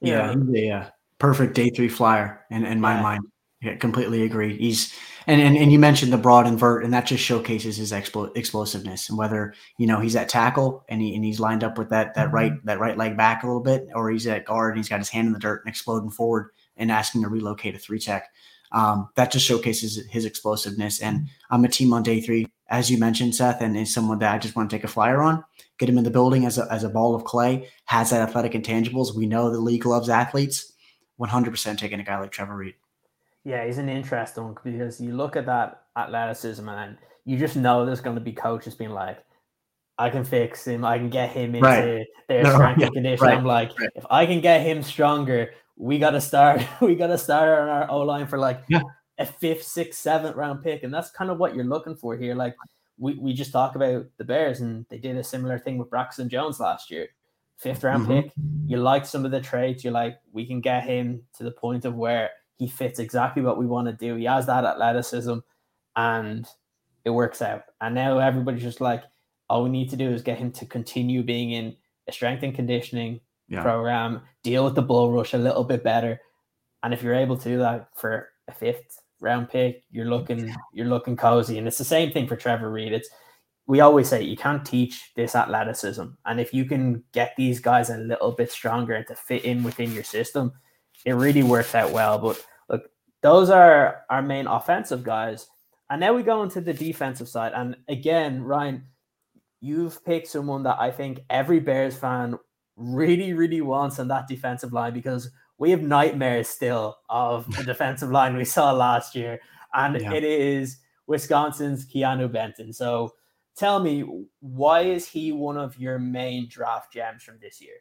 Yeah, yeah, yeah. perfect day three flyer in, in my yeah. mind. Yeah, completely agree. He's and, and and you mentioned the broad invert, and that just showcases his expl- explosiveness and whether you know he's at tackle and he and he's lined up with that that right that right leg back a little bit, or he's at guard and he's got his hand in the dirt and exploding forward and asking to relocate a three tech. Um, that just showcases his explosiveness. And I'm a team on day three, as you mentioned, Seth, and is someone that I just want to take a flyer on, get him in the building as a, as a ball of clay, has that athletic intangibles. We know the league loves athletes. 100% taking a guy like Trevor Reid. Yeah, he's an interesting one because you look at that athleticism and you just know there's going to be coaches being like, I can fix him. I can get him into right. their no, <laughs> strength yeah, and condition. Right, I'm like, right. if I can get him stronger, we got to start. <laughs> We got to start on our O line for like yeah. a fifth, sixth, seventh round pick, and that's kind of what you're looking for here. Like we, we just talk about the Bears, and they did a similar thing with Braxton Jones last year. Fifth round mm-hmm. pick. You like some of the traits. You're like, we can get him to the point of where he fits exactly what we want to do. He has that athleticism, and it works out. And now everybody's just like, all we need to do is get him to continue being in a strength and conditioning yeah. program, deal with the bull rush a little bit better. And if you're able to do that for a fifth round pick, you're looking you're looking cozy. And it's the same thing for Trevor Reid. It's we always say you can't teach this athleticism. And if you can get these guys a little bit stronger to fit in within your system, it really works out well. But look, those are our main offensive guys. And now we go into the defensive side. And again, Ryan, you've picked someone that I think every Bears fan really, really wants on that defensive line because we have nightmares still of the <laughs> defensive line we saw last year. And yeah. it is Wisconsin's Keeanu Benton. So tell me, why is he one of your main draft gems from this year?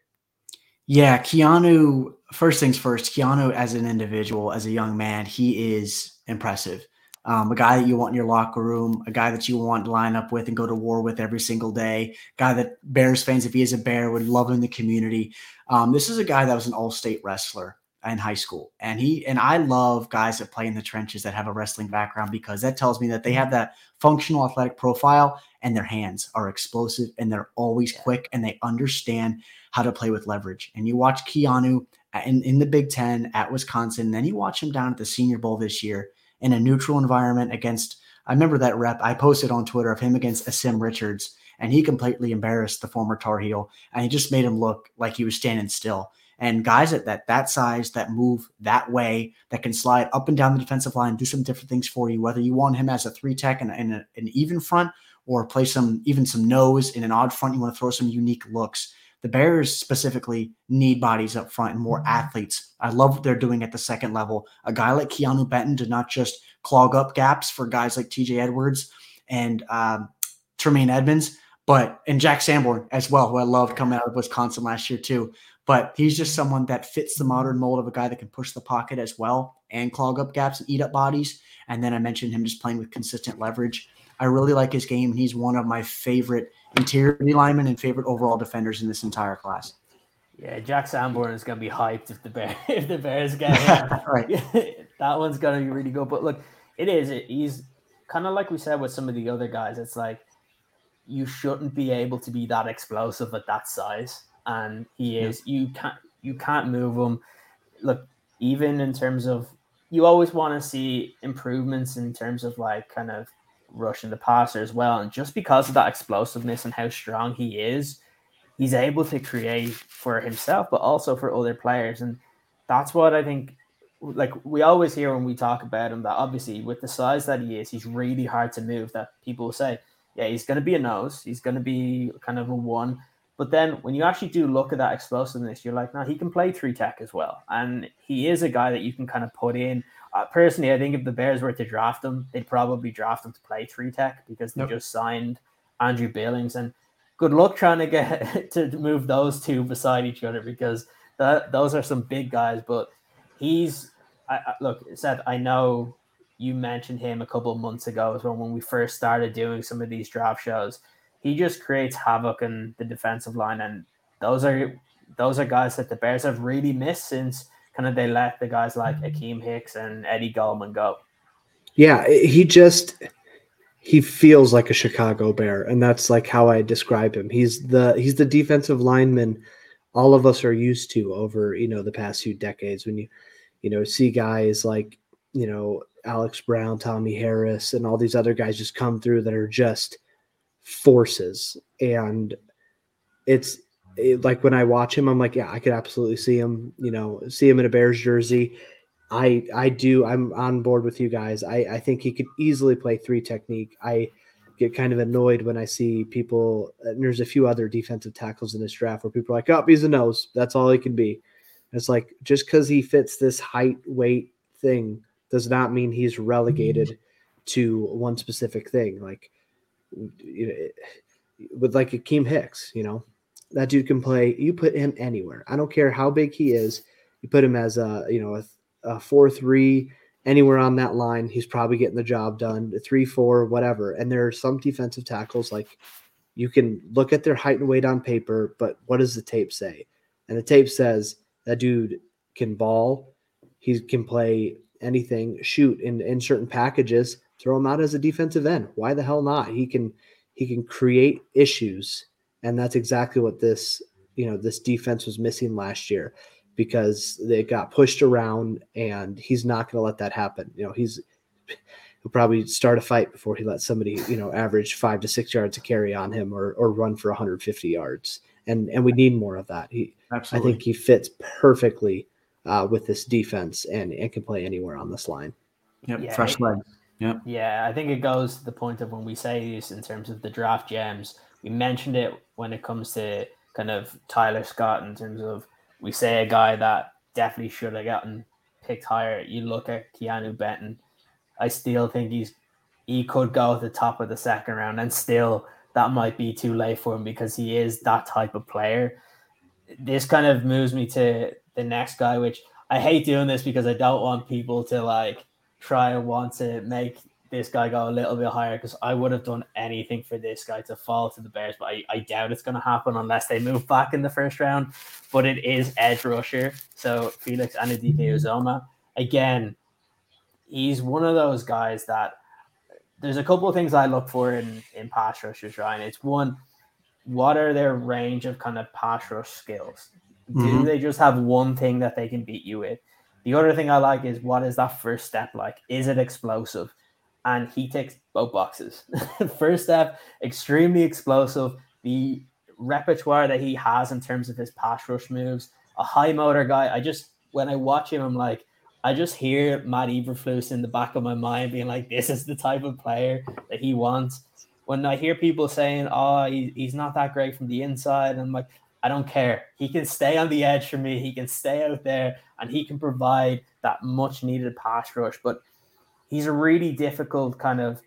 Yeah, Keeanu, first things first, Keeanu as an individual, as a young man, he is impressive. Um, a guy that you want in your locker room, a guy that you want to line up with and go to war with every single day, guy that Bears fans, if he is a Bear, would love in the community. Um, this is a guy that was an all-state wrestler in high school, and he and I love guys that play in the trenches that have a wrestling background because that tells me that they have that functional athletic profile and their hands are explosive and they're always quick and they understand how to play with leverage. And you watch Keeanu uh, in, in the Big Ten at Wisconsin, and then you watch him down at the Senior Bowl this year in a neutral environment against. I remember that rep I posted on Twitter of him against Asim Richards, and he completely embarrassed the former Tar Heel, and he just made him look like he was standing still. And guys at that that size, that move that way, that can slide up and down the defensive line, do some different things for you. Whether you want him as a three tech and, and an even front, or play some even some nose in an odd front, you want to throw some unique looks the Bears specifically need bodies up front and more mm-hmm. athletes. I love what they're doing at the second level. A guy like Keeanu Benton to not just clog up gaps for guys like TJ Edwards and um, Tremaine Edmunds, but and Jack Sanborn as well, who I loved coming out of Wisconsin last year too. But he's just someone that fits the modern mold of a guy that can push the pocket as well and clog up gaps and eat up bodies. And then I mentioned him just playing with consistent leverage. I really like his game. He's one of my favorite interior linemen and favorite overall defenders in this entire class. Yeah, Jack Sanborn is going to be hyped if the Bear <laughs> if the Bears get <laughs> him. right, <laughs> that one's going to be really good. But look, it is. It, he's kind of like we said with some of the other guys. It's like you shouldn't be able to be that explosive at that size, and he is. Yeah. You can't you can't move him. Look, even in terms of you always want to see improvements in terms of like kind of rushing the passer as well. And just because of that explosiveness and how strong he is, he's able to create for himself, but also for other players. And that's what I think. Like we always hear when we talk about him, that obviously with the size that he is, he's really hard to move. That people say, yeah, he's going to be a nose, he's going to be kind of a one, But then when you actually do look at that explosiveness, you're like, no, he can play three tech as well. And he is a guy that you can kind of put in. Uh, personally, I think if the Bears were to draft him, they'd probably draft him to play three tech because they Yep. just signed Andrew Billings. And good luck trying to get <laughs> to move those two beside each other because that, those are some big guys. But he's, I, I, look, Seth, I know you mentioned him a couple of months ago as well when we first started doing some of these draft shows. He just creates havoc in the defensive line, and those are those are guys that the Bears have really missed since kind of they let the guys like mm-hmm. Akiem Hicks and Eddie Goldman go. Yeah, he just he feels like a Chicago Bear, and that's like how I describe him. He's the he's the defensive lineman all of us are used to over you know the past few decades. When you you know see guys like you know Alex Brown, Tommy Harris, and all these other guys just come through that are just forces, and it's it, like when I watch him, I'm like, yeah, I could absolutely see him. You know, see him in a Bears jersey. I I do. I'm on board with you guys. I I think he could easily play three technique. I get kind of annoyed when I see people. Uh, and there's a few other defensive tackles in this draft where people are like, "Oh, he's a nose. That's all he can be." And it's like just because he fits this height weight thing does not mean he's relegated mm-hmm. to one specific thing. Like you know, with like Akiem Hicks, you know, that dude can play. You put him anywhere. I don't care how big he is. You put him as a you know a a four three anywhere on that line, he's probably getting the job done. Three four whatever. And there are some defensive tackles like you can look at their height and weight on paper, but what does the tape say? And the tape says that dude can ball, he can play anything, shoot in in certain packages. Throw him out as a defensive end. Why the hell not? He can he can create issues, and that's exactly what this you know this defense was missing last year because they got pushed around and he's not going to let that happen. You know, he's he'll probably start a fight before he lets somebody, you know, average 5 to 6 yards to carry on him or or run for 150 yards. And and we need more of that. He Absolutely. I think he fits perfectly uh, with this defense and and can play anywhere on this line. Yep, Yeah, fresh legs. Yep. Yeah, I think it goes to the point of when we say this in terms of the draft gems. We mentioned it when it comes to kind of Tyler Scott in terms of we say a guy that definitely should have gotten picked higher. You look at Keeanu Benton. I still think he's he could go at the top of the second round, and still that might be too late for him because he is that type of player. This kind of moves me to the next guy, which I hate doing this because I don't want people to like try and want to make this guy go a little bit higher because I would have done anything for this guy to fall to the Bears, but I, I doubt it's going to happen unless they move back in the first round. But it is edge rusher, so Felix Anudike-Uzomah. Again, he's one of those guys that there's a couple of things I look for in in pass rushers, Ryan. It's one, what are their range of kind of pass rush skills? Do Mhm. they just have one thing that they can beat you with? The other thing I like is what is that first step like? Is it explosive? And he takes both boxes. <laughs> first step, extremely explosive. The repertoire that he has in terms of his pass rush moves, a high motor guy. I just when I watch him, I'm like, I just hear Matt Eberflus in the back of my mind being like, this is the type of player that he wants. When I hear people saying, oh, he, he's not that great from the inside, I'm like, I don't care. He can stay on the edge for me. He can stay out there and he can provide that much needed pass rush. But he's a really difficult kind of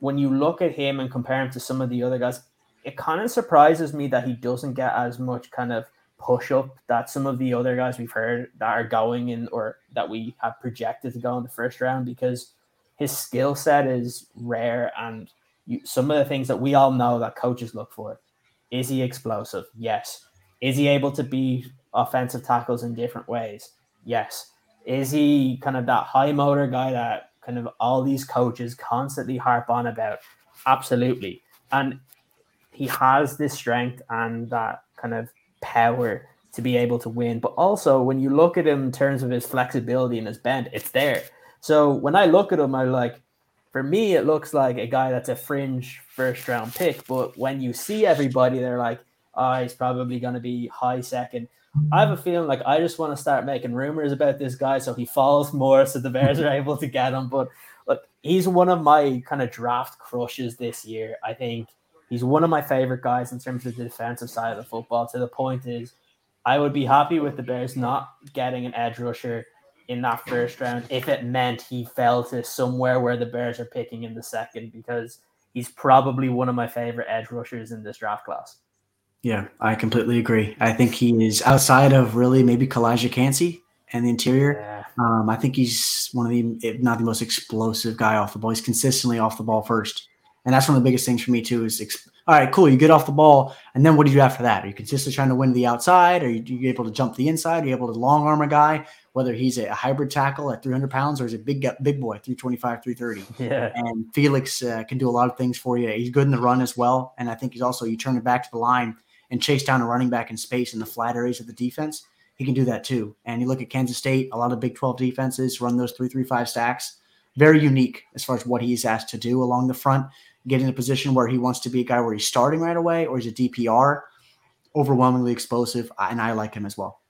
when you look at him and compare him to some of the other guys, it kind of surprises me that he doesn't get as much kind of push up that some of the other guys we've heard that are going in or that we have projected to go in the first round because his skill set is rare and you, some of the things that we all know that coaches look for. Is he explosive? Yes. Is he able to be offensive tackles in different ways? Yes. Is he kind of that high motor guy that kind of all these coaches constantly harp on about? Absolutely. And he has this strength and that kind of power to be able to win. But also, when you look at him in terms of his flexibility and his bend, it's there. So when I look at him, I'm like, for me, it looks like a guy that's a fringe first round pick. But when you see everybody, they're like, oh, he's probably going to be high second. I have a feeling like I just want to start making rumors about this guy so he falls more so the Bears are able to get him. But look, he's one of my kind of draft crushes this year. I think He's one of my favorite guys in terms of the defensive side of the football. To the point is, I would be happy with the Bears not getting an edge rusher in that first round if it meant he fell to somewhere where the Bears are picking in the second because he's probably one of my favorite edge rushers in this draft class. Yeah, I completely agree. I think he is outside of really maybe Calijah Kancey and the interior. Yeah. Um, I think he's one of the, if not the most explosive guy off the ball. He's consistently off the ball first. And that's one of the biggest things for me, too, is exp- all right, cool. You get off the ball. And then what do you do after that? Are you consistently trying to win the outside? Are you, are you able to jump the inside? Are you able to long arm a guy, whether he's a hybrid tackle at 300 pounds or is a big, big boy, 325, 330? <laughs> Yeah. And Felix uh, can do a lot of things for you. He's good in the run as well. And I think he's also, you turn it back to the line and chase down a running back in space in the flat areas of the defense. He can do that too. And you look at Kansas State, a lot of Big 12 defenses run those three, three, five stacks. Very unique as far as what he's asked to do along the front, get in a position where he wants to be a guy where he's starting right away or he's a DPR, overwhelmingly explosive. And I like him as well.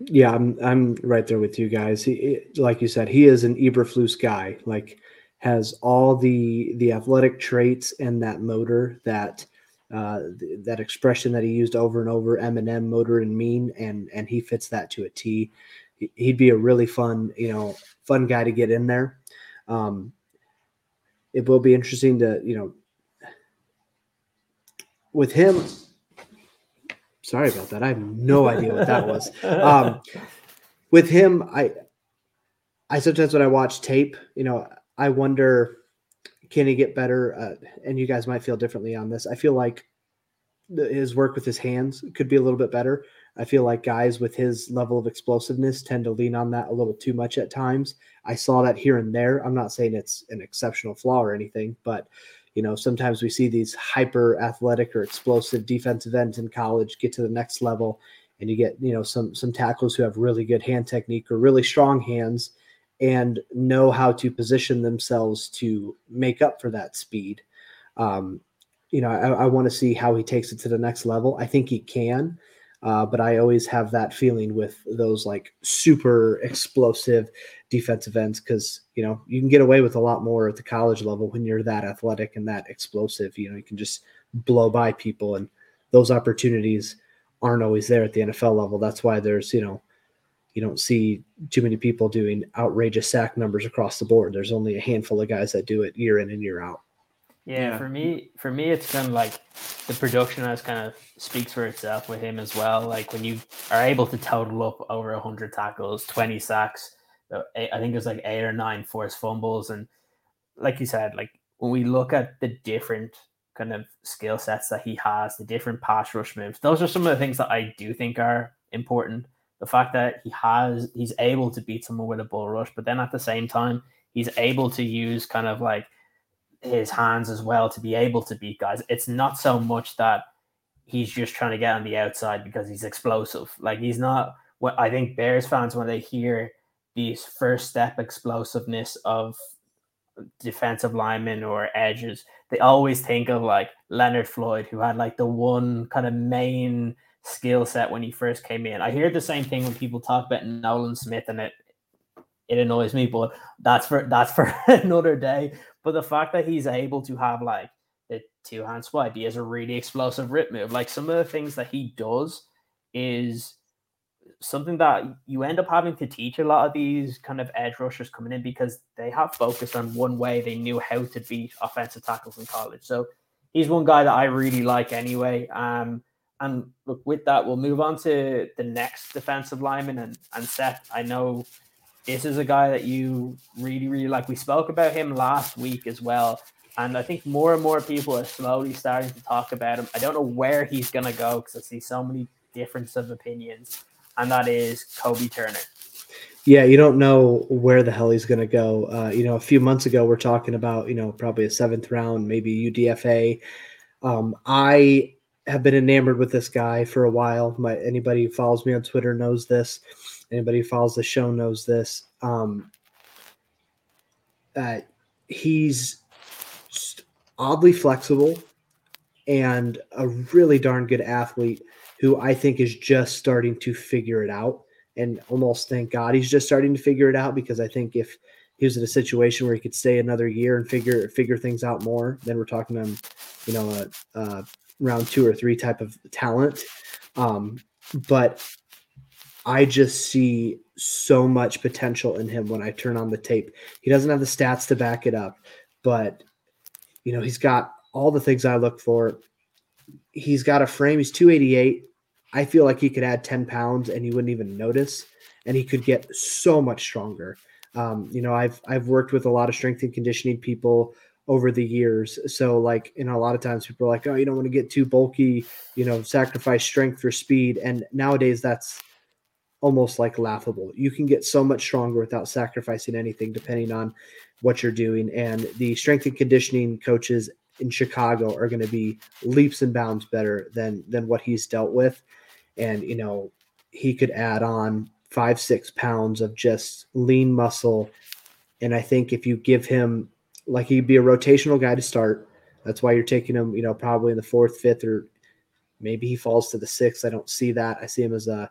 Yeah, I'm I'm right there with you guys. He, like you said, he is an Eberflus guy. Like has all the the athletic traits and that motor that uh, th- that expression that he used over and over, Eminem, motor and mean, and and he fits that to a T. He- He'd be a really fun, you know, fun guy to get in there. Um, it will be interesting to, you know, with him. Sorry about that. I have no idea what that was. <laughs> Um, with him, I, I sometimes when I watch tape, you know, I wonder can he get better? Uh, and you guys might feel differently on this. I feel like the, his work with his hands could be a little bit better. I feel like guys with his level of explosiveness tend to lean on that a little too much at times. I saw that here and there. I'm not saying it's an exceptional flaw or anything, but you know, sometimes we see these hyper athletic or explosive defensive ends in college get to the next level and you get, you know, some some tackles who have really good hand technique or really strong hands and know how to position themselves to make up for that speed. Um, you know, I, I want to see how he takes it to the next level. I think he can, uh, but I always have that feeling with those like super explosive defensive ends because you know you can get away with a lot more at the college level when you're that athletic and that explosive. You know, you can just blow by people, and those opportunities aren't always there at the NFL level. That's why there's you know you don't see too many people doing outrageous sack numbers across the board. There's only a handful of guys that do it year in and year out. Yeah, Yeah. for me, for me, it's kind of like the production as kind of speaks for itself with him as well. Like when you are able to total up over hundred tackles, twenty sacks, uh, I think it's like eight or nine forced fumbles, and like you said, like when we look at the different kind of skill sets that he has, the different pass rush moves, those are some of the things that I do think are important. The fact that he has, he's able to beat someone with a bull rush, but then at the same time, he's able to use kind of like his hands as well to be able to beat guys. It's not so much that he's just trying to get on the outside because he's explosive. Like he's not what I think Bears fans when they hear these first step explosiveness of defensive linemen or edges, they always think of like Leonard Floyd, who had like the one kind of main skill set when he first came in. I hear the same thing when people talk about Nolan Smith, and it it annoys me, but that's for that's for <laughs> another day. But the fact that he's able to have like the two hand swipe, he has a really explosive rip move. Like some of the things that he does is something that you end up having to teach a lot of these kind of edge rushers coming in because they have focused on one way they knew how to beat offensive tackles in college. So he's one guy that I really like anyway. Um, and look, with that, we'll move on to the next defensive lineman and, and Seth. I know this is a guy that you really, really like. We spoke about him last week as well. And I think more and more people are slowly starting to talk about him. I don't know where he's going to go because I see so many difference of opinions. And that is Kobie Turner. Yeah, you don't know where the hell he's going to go. Uh, you know, a few months ago, we're talking about, you know, probably a seventh round, maybe UDFA. Um, I have been enamored with this guy for a while. My anybody who follows me on Twitter knows this. Anybody who follows the show knows this. Um, uh, he's oddly flexible and a really darn good athlete who I think is just starting to figure it out and almost thank God he's just starting to figure it out because I think if he was in a situation where he could stay another year and figure figure things out more, then we're talking him, you know, a, a round two or three type of talent. Um, but I just see so much potential in him when I turn on the tape. He doesn't have the stats to back it up, but you know, he's got all the things I look for. He's got a frame, he's 288. I feel like he could add 10 pounds and you wouldn't even notice, and he could get so much stronger. Um, you know, I've I've worked with a lot of strength and conditioning people over the years. So like, you know, a lot of times people are like, oh, you don't want to get too bulky, you know, sacrifice strength for speed. And nowadays that's almost like laughable. You can get so much stronger without sacrificing anything, depending on what you're doing. And the strength and conditioning coaches in Chicago are going to be leaps and bounds better than than what he's dealt with. And you know, he could add on five, six pounds of just lean muscle. And I think if you give him like he'd be a rotational guy to start. That's why you're taking him, you know, probably in the fourth, fifth, or maybe he falls to the sixth. I don't see that. I see him as a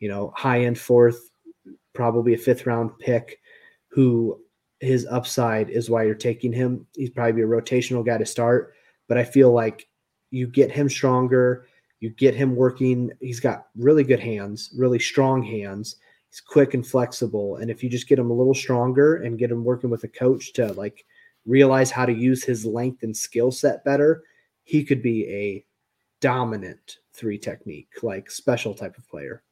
you know, high end fourth, probably a fifth round pick who his upside is why you're taking him. He's probably be a rotational guy to start, but I feel like you get him stronger, you get him working. He's got really good hands, really strong hands. He's quick and flexible. And if you just get him a little stronger and get him working with a coach to like realize how to use his length and skill set better, he could be a dominant three technique, like special type of player.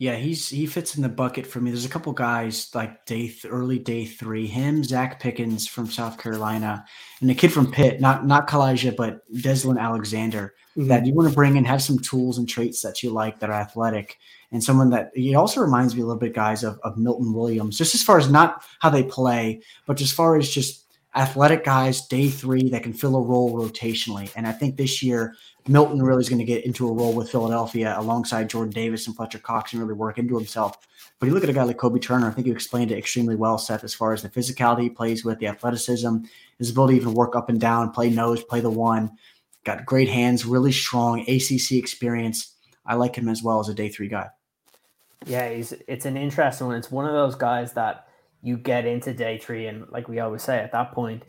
Yeah, he's he fits in the bucket for me. There's a couple guys like day th- early day three, him, Zacch Pickens from South Carolina, and the kid from Pitt, not not Calijah, but Deslin Alexander, mm-hmm. that you want to bring in, have some tools and traits that you like that are athletic, and someone that he also reminds me a little bit, guys, of, of Milton Williams, just as far as not how they play, but as far as just athletic guys, day three that can fill a role rotationally. And I think this year Milton really is going to get into a role with Philadelphia alongside Jordan Davis and Fletcher Cox and really work into himself. But you look at a guy like Kobie Turner, I think you explained it extremely well, Seth, as far as the physicality he plays with, the athleticism, his ability to even work up and down, play nose, play the one. Got great hands, really strong ACC experience. I like him as well as a day three guy. Yeah, he's it's an interesting one. It's one of those guys that you get into day three, and like we always say, at that point,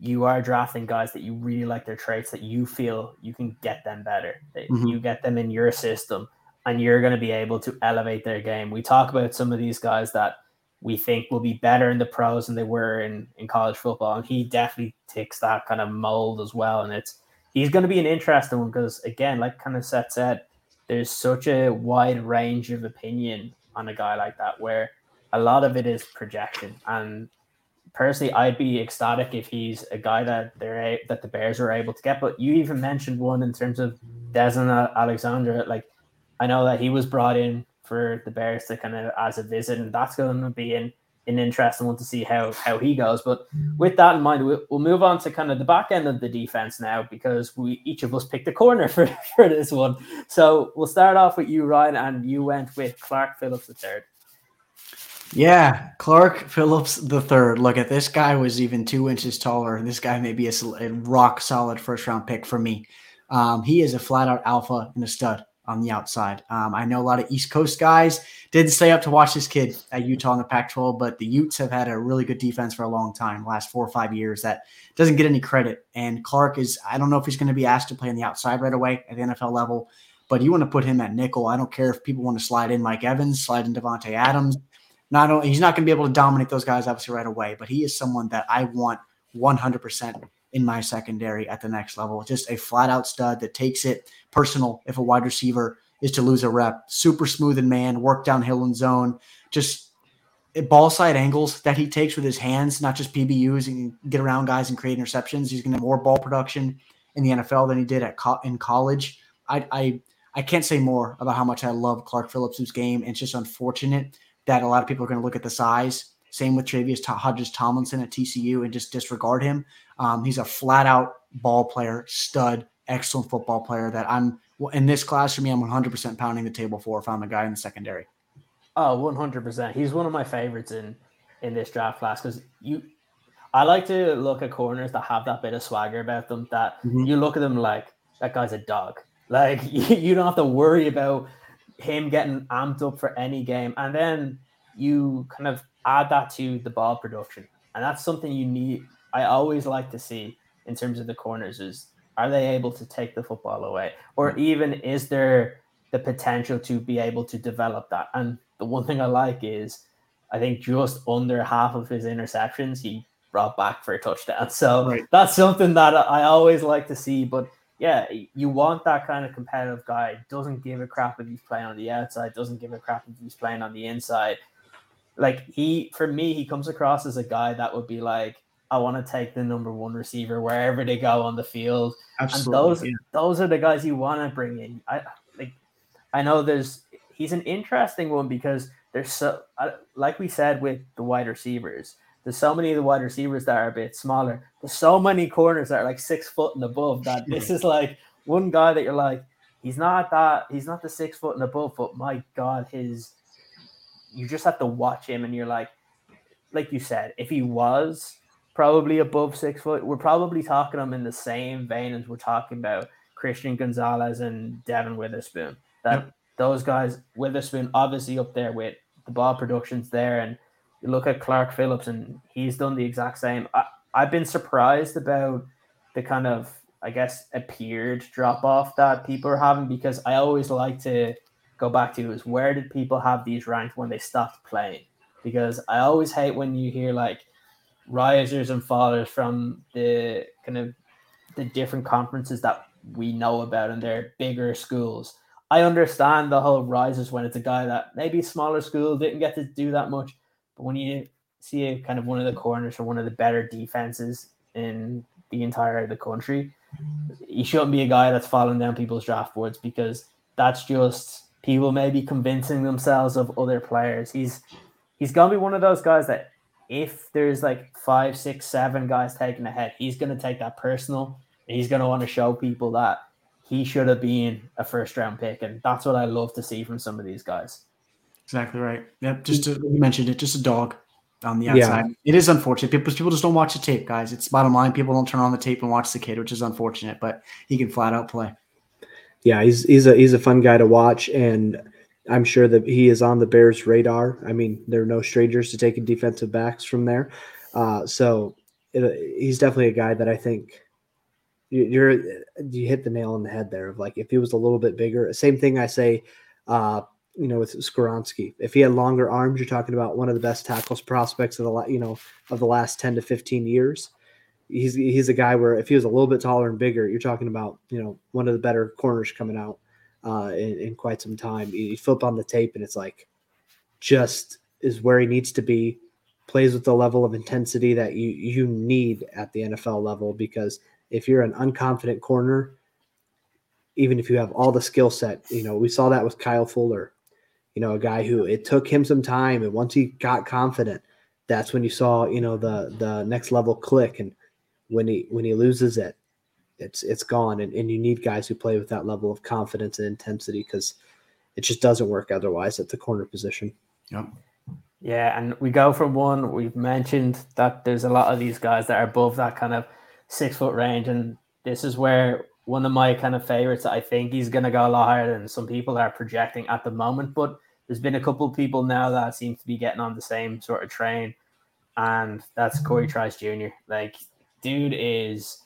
you are drafting guys that you really like their traits that you feel you can get them better. Mm-hmm. You get them in your system and you're going to be able to elevate their game. We talk about some of these guys that we think will be better in the pros than they were in, in college football. And he definitely ticks that kind of mold as well. And it's he's going to be an interesting one because again, like kind of Seth said, there's such a wide range of opinion on a guy like that where a lot of it is projection. And personally, I'd be ecstatic if he's a guy that they're that the Bears are able to get. But you even mentioned one in terms of Deslin Alexander. Like I know that he was brought in for the Bears to kind of as a visit, and that's going to be an, an interesting one to see how how he goes. But with that in mind, we'll, we'll move on to kind of the back end of the defense now because we each of us picked a corner <laughs> for for this one. So we'll start off with you, Ryan, and you went with Clark Phillips the third. Yeah, Clark Phillips the third. Look at this guy was even two inches taller. This guy may be a, a rock solid first round pick for me. Um, he is a flat out alpha and a stud on the outside. Um, I know a lot of East Coast guys didn't stay up to watch this kid at Utah in the Pac-12, but the Utes have had a really good defense for a long time, last four or five years. That doesn't get any credit. And Clark is, I don't know if he's going to be asked to play on the outside right away at the NFL level, but you want to put him at nickel. I don't care if people want to slide in Mike Evans, slide in Davante Adams not only he's not going to be able to dominate those guys obviously right away, but he is someone that I want 100% in my secondary at the next level. Just a flat out stud that takes it personal if a wide receiver is to lose a rep. Super smooth and man, work downhill in zone, just ball side angles that he takes with his hands, not just PBUs and get around guys and create interceptions. He's going to have more ball production in the NFL than he did at co- in college. I, I I can't say more about how much I love Clark Phillips' game. It's just unfortunate that a lot of people are going to look at the size. Same with Tre'Vius Hodges-Tomlinson at TCU and just disregard him. Um, he's a flat out ball player, stud, excellent football player that I'm in this class for me. I'm 100% pounding the table for if I'm a guy in the secondary. Oh, 100%. He's one of my favorites in in this draft class because you. I like to look at corners that have that bit of swagger about them. That mm-hmm. you look at them like that guy's a dog. Like you, <laughs> you don't have to worry about him getting amped up for any game. And then you kind of add that to the ball production, and that's something you need. I always like to see in terms of the corners is are they able to take the football away, or even is there the potential to be able to develop that? And the one thing I like is I think just under half of his interceptions he brought back for a touchdown. <laughs> So Right. that's something that I always like to see. But yeah, you want that kind of competitive guy. Doesn't give a crap if he's playing on the outside. Doesn't give a crap if he's playing on the inside. Like he, for me, he comes across as a guy that would be like, I want to take the number one receiver wherever they go on the field Absolutely. and those yeah. those are the guys you want to bring in. I like. I know there's he's an interesting one because there's so like we said with the wide receivers. There's so many of the wide receivers that are a bit smaller. There's so many corners that are like six foot and above that this mm-hmm. is like one guy that you're like he's not that he's not the six foot and above, but my god, his you just have to watch him and you're like like you said, if he was probably above six foot. We're probably talking him in the same vein as we're talking about Christian Gonzalez and Devin Witherspoon. That Yep. those guys, Witherspoon obviously up there with the ball productions there, and you look at Clark Phillips and he's done the exact same. I, I've been surprised about the kind of I guess appeared drop off that people are having because I always like to go back to is where did people have these ranked when they stopped playing? Because I always hate when you hear like risers and fallers from the kind of the different conferences that we know about and they're bigger schools. I understand the whole rises when it's a guy that maybe smaller school didn't get to do that much, but when you see a kind of one of the corners or one of the better defenses in the entire of the country, he shouldn't be a guy that's falling down people's draft boards because that's just people maybe convincing themselves of other players. He's he's gonna be one of those guys that if there's like five, six, seven guys taking a ahead, he's gonna take that personal. And he's gonna want to show people that he should have been a first round pick, and that's what I love to see from some of these guys. Exactly right. Yep. Just to, you mentioned it, just a dog on the Yeah. outside. It is unfortunate. People people just don't watch the tape, guys. It's bottom line. People don't turn on the tape and watch the kid, which is unfortunate. But he can flat out play. Yeah, he's he's a he's a fun guy to watch, and I'm sure that he is on the Bears' radar. I mean, they're no strangers to taking defensive backs from there, uh, so it, he's definitely a guy that I think you- you're you hit the nail on the head there. Of like, if he was a little bit bigger, same thing I say, uh, you know, with Skoronski. If he had longer arms, you're talking about one of the best tackles prospects of the you know of the last ten to fifteen years he's he's a guy where if he was a little bit taller and bigger, you're talking about you know one of the better corners coming out uh, in, in quite some time. You, you flip on the tape and it's like just is where he needs to be. Plays with the level of intensity that you you need at the NFL level because if you're an unconfident corner, even if you have all the skill set, you know we saw that with Kyle Fuller, you know a guy who it took him some time and once he got confident, that's when you saw you know the the next level click and when he when he loses it, it's it's gone. And, and you need guys who play with that level of confidence and intensity because it just doesn't work otherwise at the corner position. Yeah. Yeah, and we go from one. We've mentioned that there's a lot of these guys that are above that kind of six foot range, and this is where one of my kind of favorites. I think he's going to go a lot higher than some people are projecting at the moment. But there's been a couple of people now that seem to be getting on the same sort of train, and that's Cory Trice Jr. Like, dude is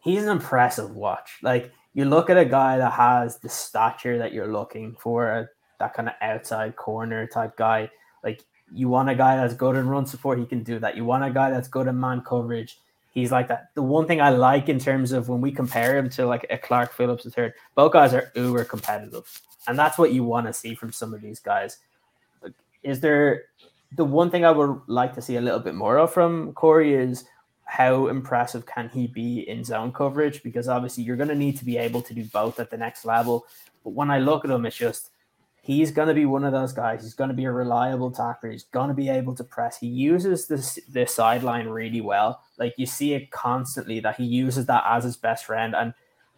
he's an impressive watch. Like, you look at a guy that has the stature that you're looking for, that kind of outside corner type guy. Like, you want a guy that's good in run support, he can do that. You want a guy that's good in man coverage, he's like that. The one thing I like in terms of when we compare him to like a Clark Phillips third, both guys are uber competitive, and that's what you want to see from some of these guys. Is there the one thing I would like to see a little bit more of from Cory is how impressive can he be in zone coverage? Because obviously you're going to need to be able to do both at the next level. But when I look at him, it's just he's going to be one of those guys. He's going to be a reliable tackler. He's going to be able to press. He uses this the sideline really well. Like you see it constantly that he uses that as his best friend, and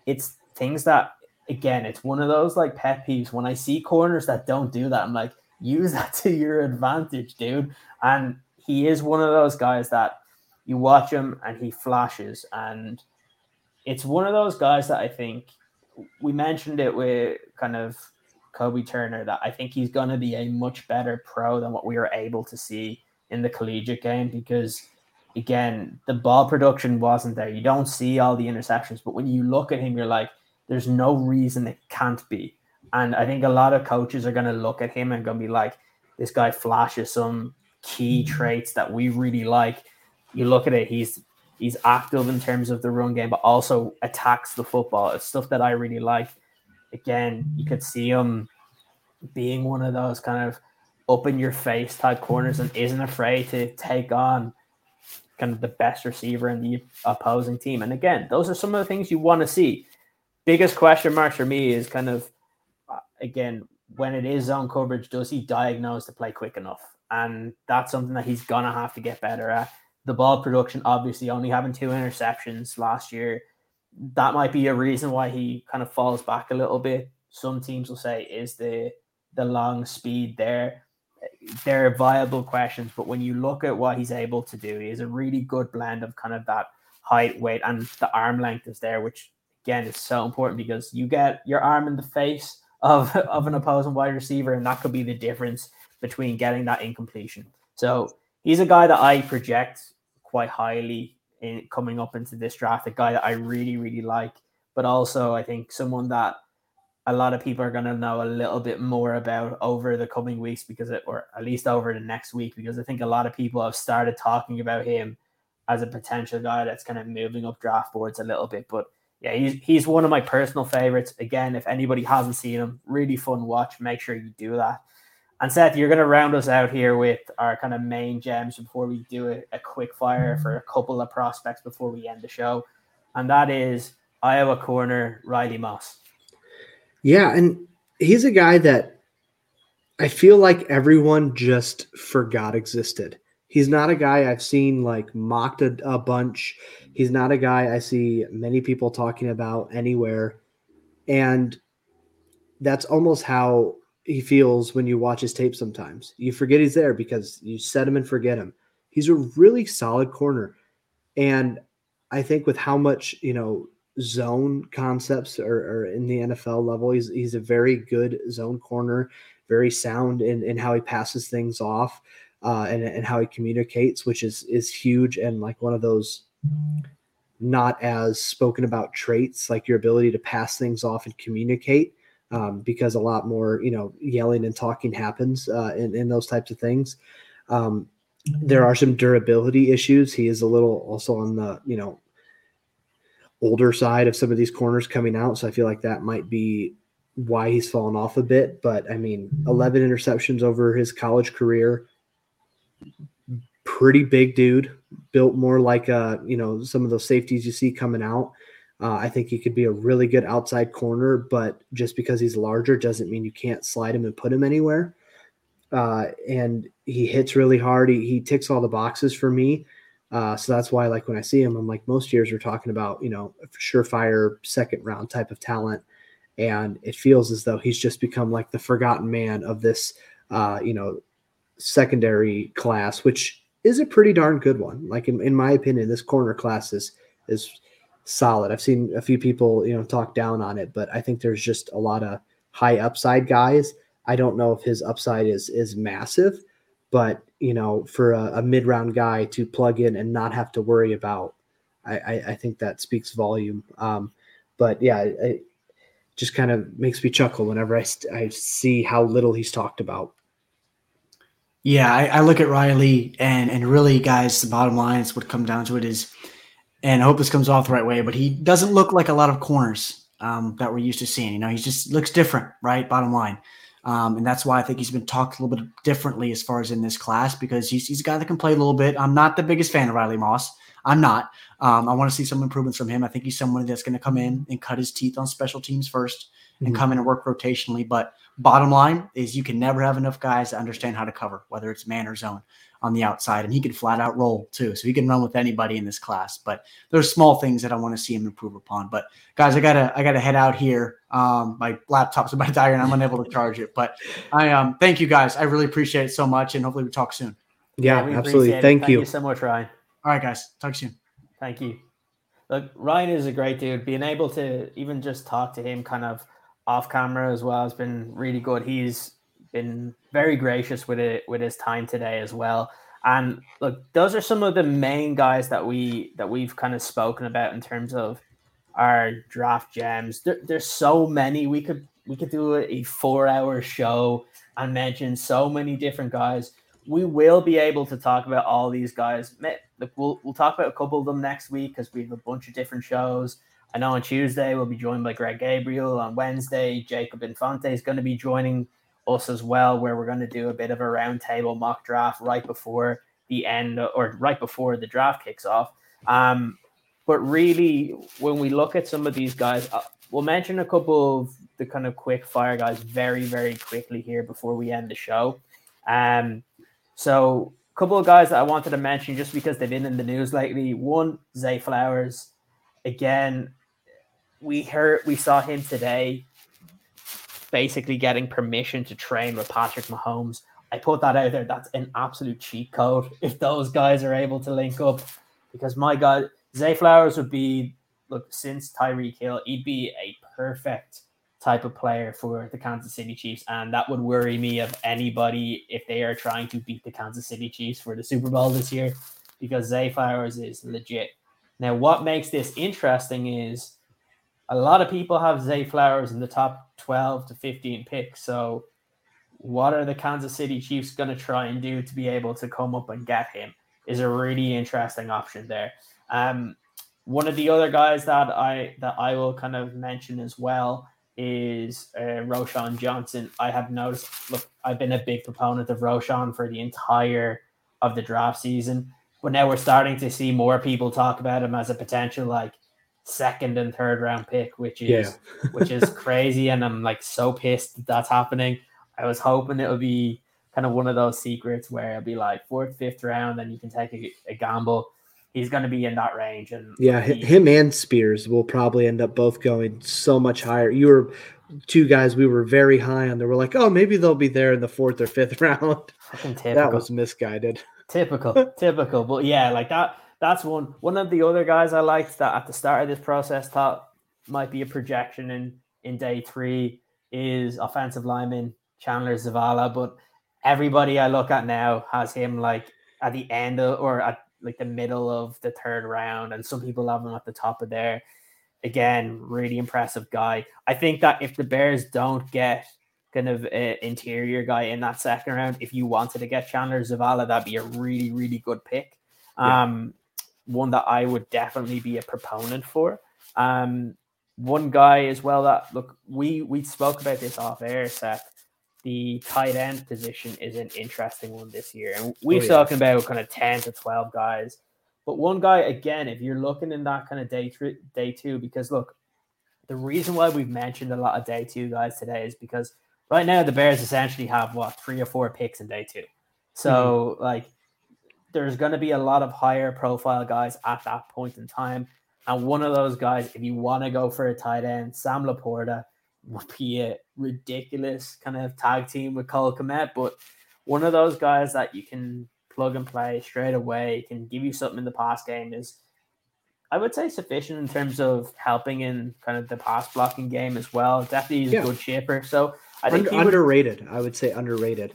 it's things that again, it's one of those like pet peeves. When I see corners that don't do that, I'm like, use that <laughs> to your advantage, dude. And he is one of those guys that you watch him and he flashes, and it's one of those guys that I think we mentioned it with kind of Kobie Turner that I think he's going to be a much better pro than what we were able to see in the collegiate game because again, the ball production wasn't there. You don't see all the interceptions, but when you look at him, you're like, there's no reason it can't be. And I think a lot of coaches are going to look at him and going to be like, this guy flashes some key mm-hmm. traits that we really like. You look at it, he's he's active in terms of the run game, but also attacks the football. It's stuff that I really like. Again, you could see him being one of those kind of up in your face type corners and isn't afraid to take on kind of the best receiver in the opposing team. And again, those are some of the things you want to see. Biggest question marks for me is kind of uh, again when it is zone coverage, does he diagnose the play quick enough? And that's something that he's gonna have to get better at. The ball production, obviously, only having two interceptions last year, that might be a reason why he kind of falls back a little bit. Some teams will say, is the the long speed there? They're viable questions, but when you look at what he's able to do, he is a really good blend of kind of that height, weight, and the arm length is there, which again is so important because you get your arm in the face of, <laughs> of an opposing wide receiver, and that could be the difference between getting that incompletion. So he's a guy that I project quite highly in coming up into this draft, a guy that I really, really like, but also I think someone that a lot of people are going to know a little bit more about over the coming weeks because it, or at least over the next week, because I think a lot of people have started talking about him as a potential guy that's kind of moving up draft boards a little bit. But yeah, he's he's one of my personal favorites. Again, if anybody hasn't seen him, really fun watch. Make sure you do that. And Seth, you're going to round us out here with our kind of main gems before we do a, a quick fire for a couple of prospects before we end the show, and that is Iowa corner Riley Moss. Yeah, and he's a guy that I feel like everyone just forgot existed. He's not a guy I've seen like mocked a, a bunch. He's not a guy I see many people talking about anywhere. And that's almost how he feels when you watch his tape sometimes. You forget he's there because you set him and forget him. He's a really solid corner. And I think with how much, you know, zone concepts are, are in the NFL level, he's he's a very good zone corner, very sound in, in how he passes things off uh, and, and how he communicates, which is is huge and like one of those not as spoken about traits, like your ability to pass things off and communicate, um, because a lot more, you know, yelling and talking happens uh, in, in those types of things. Um, there are some durability issues. He is a little also on the, you know, older side of some of these corners coming out. So I feel like that might be why he's fallen off a bit. But I mean, 11 interceptions over his college career, pretty big dude, built more like uh, you know, some of those safeties you see coming out. Uh, I think he could be a really good outside corner, but just because he's larger doesn't mean you can't slide him and put him anywhere. Uh, and he hits really hard. He, he ticks all the boxes for me. Uh, so that's why, like when I see him, I'm like, most years we're talking about, you know, surefire second round type of talent, and it feels as though he's just become like the forgotten man of this, uh, you know, secondary class, which is a pretty darn good one. Like in, in my opinion, this corner class is is solid. I've seen a few people, you know, talk down on it, but I think there's just a lot of high upside guys. I don't know if his upside is is massive, but you know, for a, a mid round guy to plug in and not have to worry about, I, I, I think that speaks volume. Um, but yeah, it just kind of makes me chuckle whenever I, I see how little he's talked about. Yeah, I, I, look at Riley and and really, guys, the bottom line is what come down to it is, and I hope this comes off the right way, but he doesn't look like a lot of corners um, that we're used to seeing. You know, he just looks different, right? Bottom line. Um, and that's why I think he's been talked a little bit differently as far as in this class because he's, he's a guy that can play a little bit. I'm not the biggest fan of Riley Moss. I'm not. Um, I want to see some improvements from him. I think he's someone that's going to come in and cut his teeth on special teams 1st mm-hmm. and come in and work rotationally. But bottom line is you can never have enough guys to understand how to cover, whether it's man or zone on the outside. And he can flat out roll too. So he can run with anybody in this class. But there's small things that I want to see him improve upon. But guys, I gotta I gotta head out here. Um, my laptop's about to die and I'm unable to charge it. But I um thank you guys. I really appreciate it so much and hopefully we talk soon. Yeah, yeah absolutely. Thank, Thank you. you so much, Ryan. All right, guys. Talk soon. Thank you. Look, Ryan is a great dude. Being able to even just talk to him kind of off camera as well has been really good. He's been very gracious with it with his time today as well. And look, those are some of the main guys that we that we've kind of spoken about in terms of our draft gems. There, there's so many we could we could do a, four hour show and mention so many different guys. We will be able to talk about all these guys. Look, we'll we'll talk about a couple of them next week because we have a bunch of different shows. I know on Tuesday we'll be joined by Greg Gabriel. On Wednesday, Jacob Infante is going to be joining us as well, where we're going to do a bit of a roundtable mock draft right before the end or right before the draft kicks off. Um, but really, when we look at some of these guys, uh, we'll mention a couple of the kind of quick fire guys very, very quickly here before we end the show. Um, so a couple of guys that I wanted to mention just because they've been in the news lately. One, Zay Flowers. Again, we heard we saw him today basically getting permission to train with Patrick Mahomes. I put that out there. That's an absolute cheat code <laughs> if those guys are able to link up. Because my God, Zay Flowers would be look since Tyreek Hill, he'd be a perfect type of player for the Kansas City Chiefs, and that would worry me of anybody if they are trying to beat the Kansas City Chiefs for the Super Bowl this year, because Zay Flowers is legit. Now, what makes this interesting is a lot of people have Zay Flowers in the top 12 to 15 picks. So, what are the Kansas City Chiefs going to try and do to be able to come up and get him? Is a really interesting option there. Um, one of the other guys that I that I will kind of mention as well is uh, Roschon Johnson. I have noticed. Look, I've been a big proponent of Roschon for the entire of the draft season, but now we're starting to see more people talk about him as a potential like second and third round pick, which is yeah. <laughs> which is crazy, and I'm like so pissed that that's happening. I was hoping it would be kind of one of those secrets where it'll be like fourth, fifth round, and you can take a, a gamble he's going to be in that range. And yeah, he, him and Spears will probably end up both going so much higher. You were two guys we were very high on. They were like, oh, maybe they'll be there in the fourth or fifth <laughs> round. that was misguided. Typical, typical. But yeah, like that. That's one. One of the other guys I liked that at the start of this process thought might be a projection in in day three is offensive lineman Chandler Zavala, but everybody I look at now has him like at the end of, or at like the middle of the third round, and some people have him at the top of there. Again, really impressive guy. I think that if the Bears don't get kind of an interior guy in that second round, if you wanted to get Chandler Zavala, that'd be a really, really good pick. Yeah. Um, one that I would definitely be a proponent for. Um, one guy as well that look, we we spoke about this off air, Seth the tight end position is an interesting one this year. And we're oh, yeah. talking about kind of 10 to 12 guys. But one guy, again, if you're looking in that kind of day three, day two, because look, the reason why we've mentioned a lot of day two guys today is because right now the Bears essentially have what three or four picks in day two. So mm-hmm. like there's going to be a lot of higher profile guys at that point in time. And one of those guys, if you want to go for a tight end, Sam LaPorta would be a ridiculous kind of tag team with Cole Kmet, but one of those guys that you can plug and play straight away, can give you something in the pass game is I would say sufficient in terms of helping in kind of the pass blocking game as well. Definitely he's yeah. a good shaper. So I think Under, underrated. I would say underrated.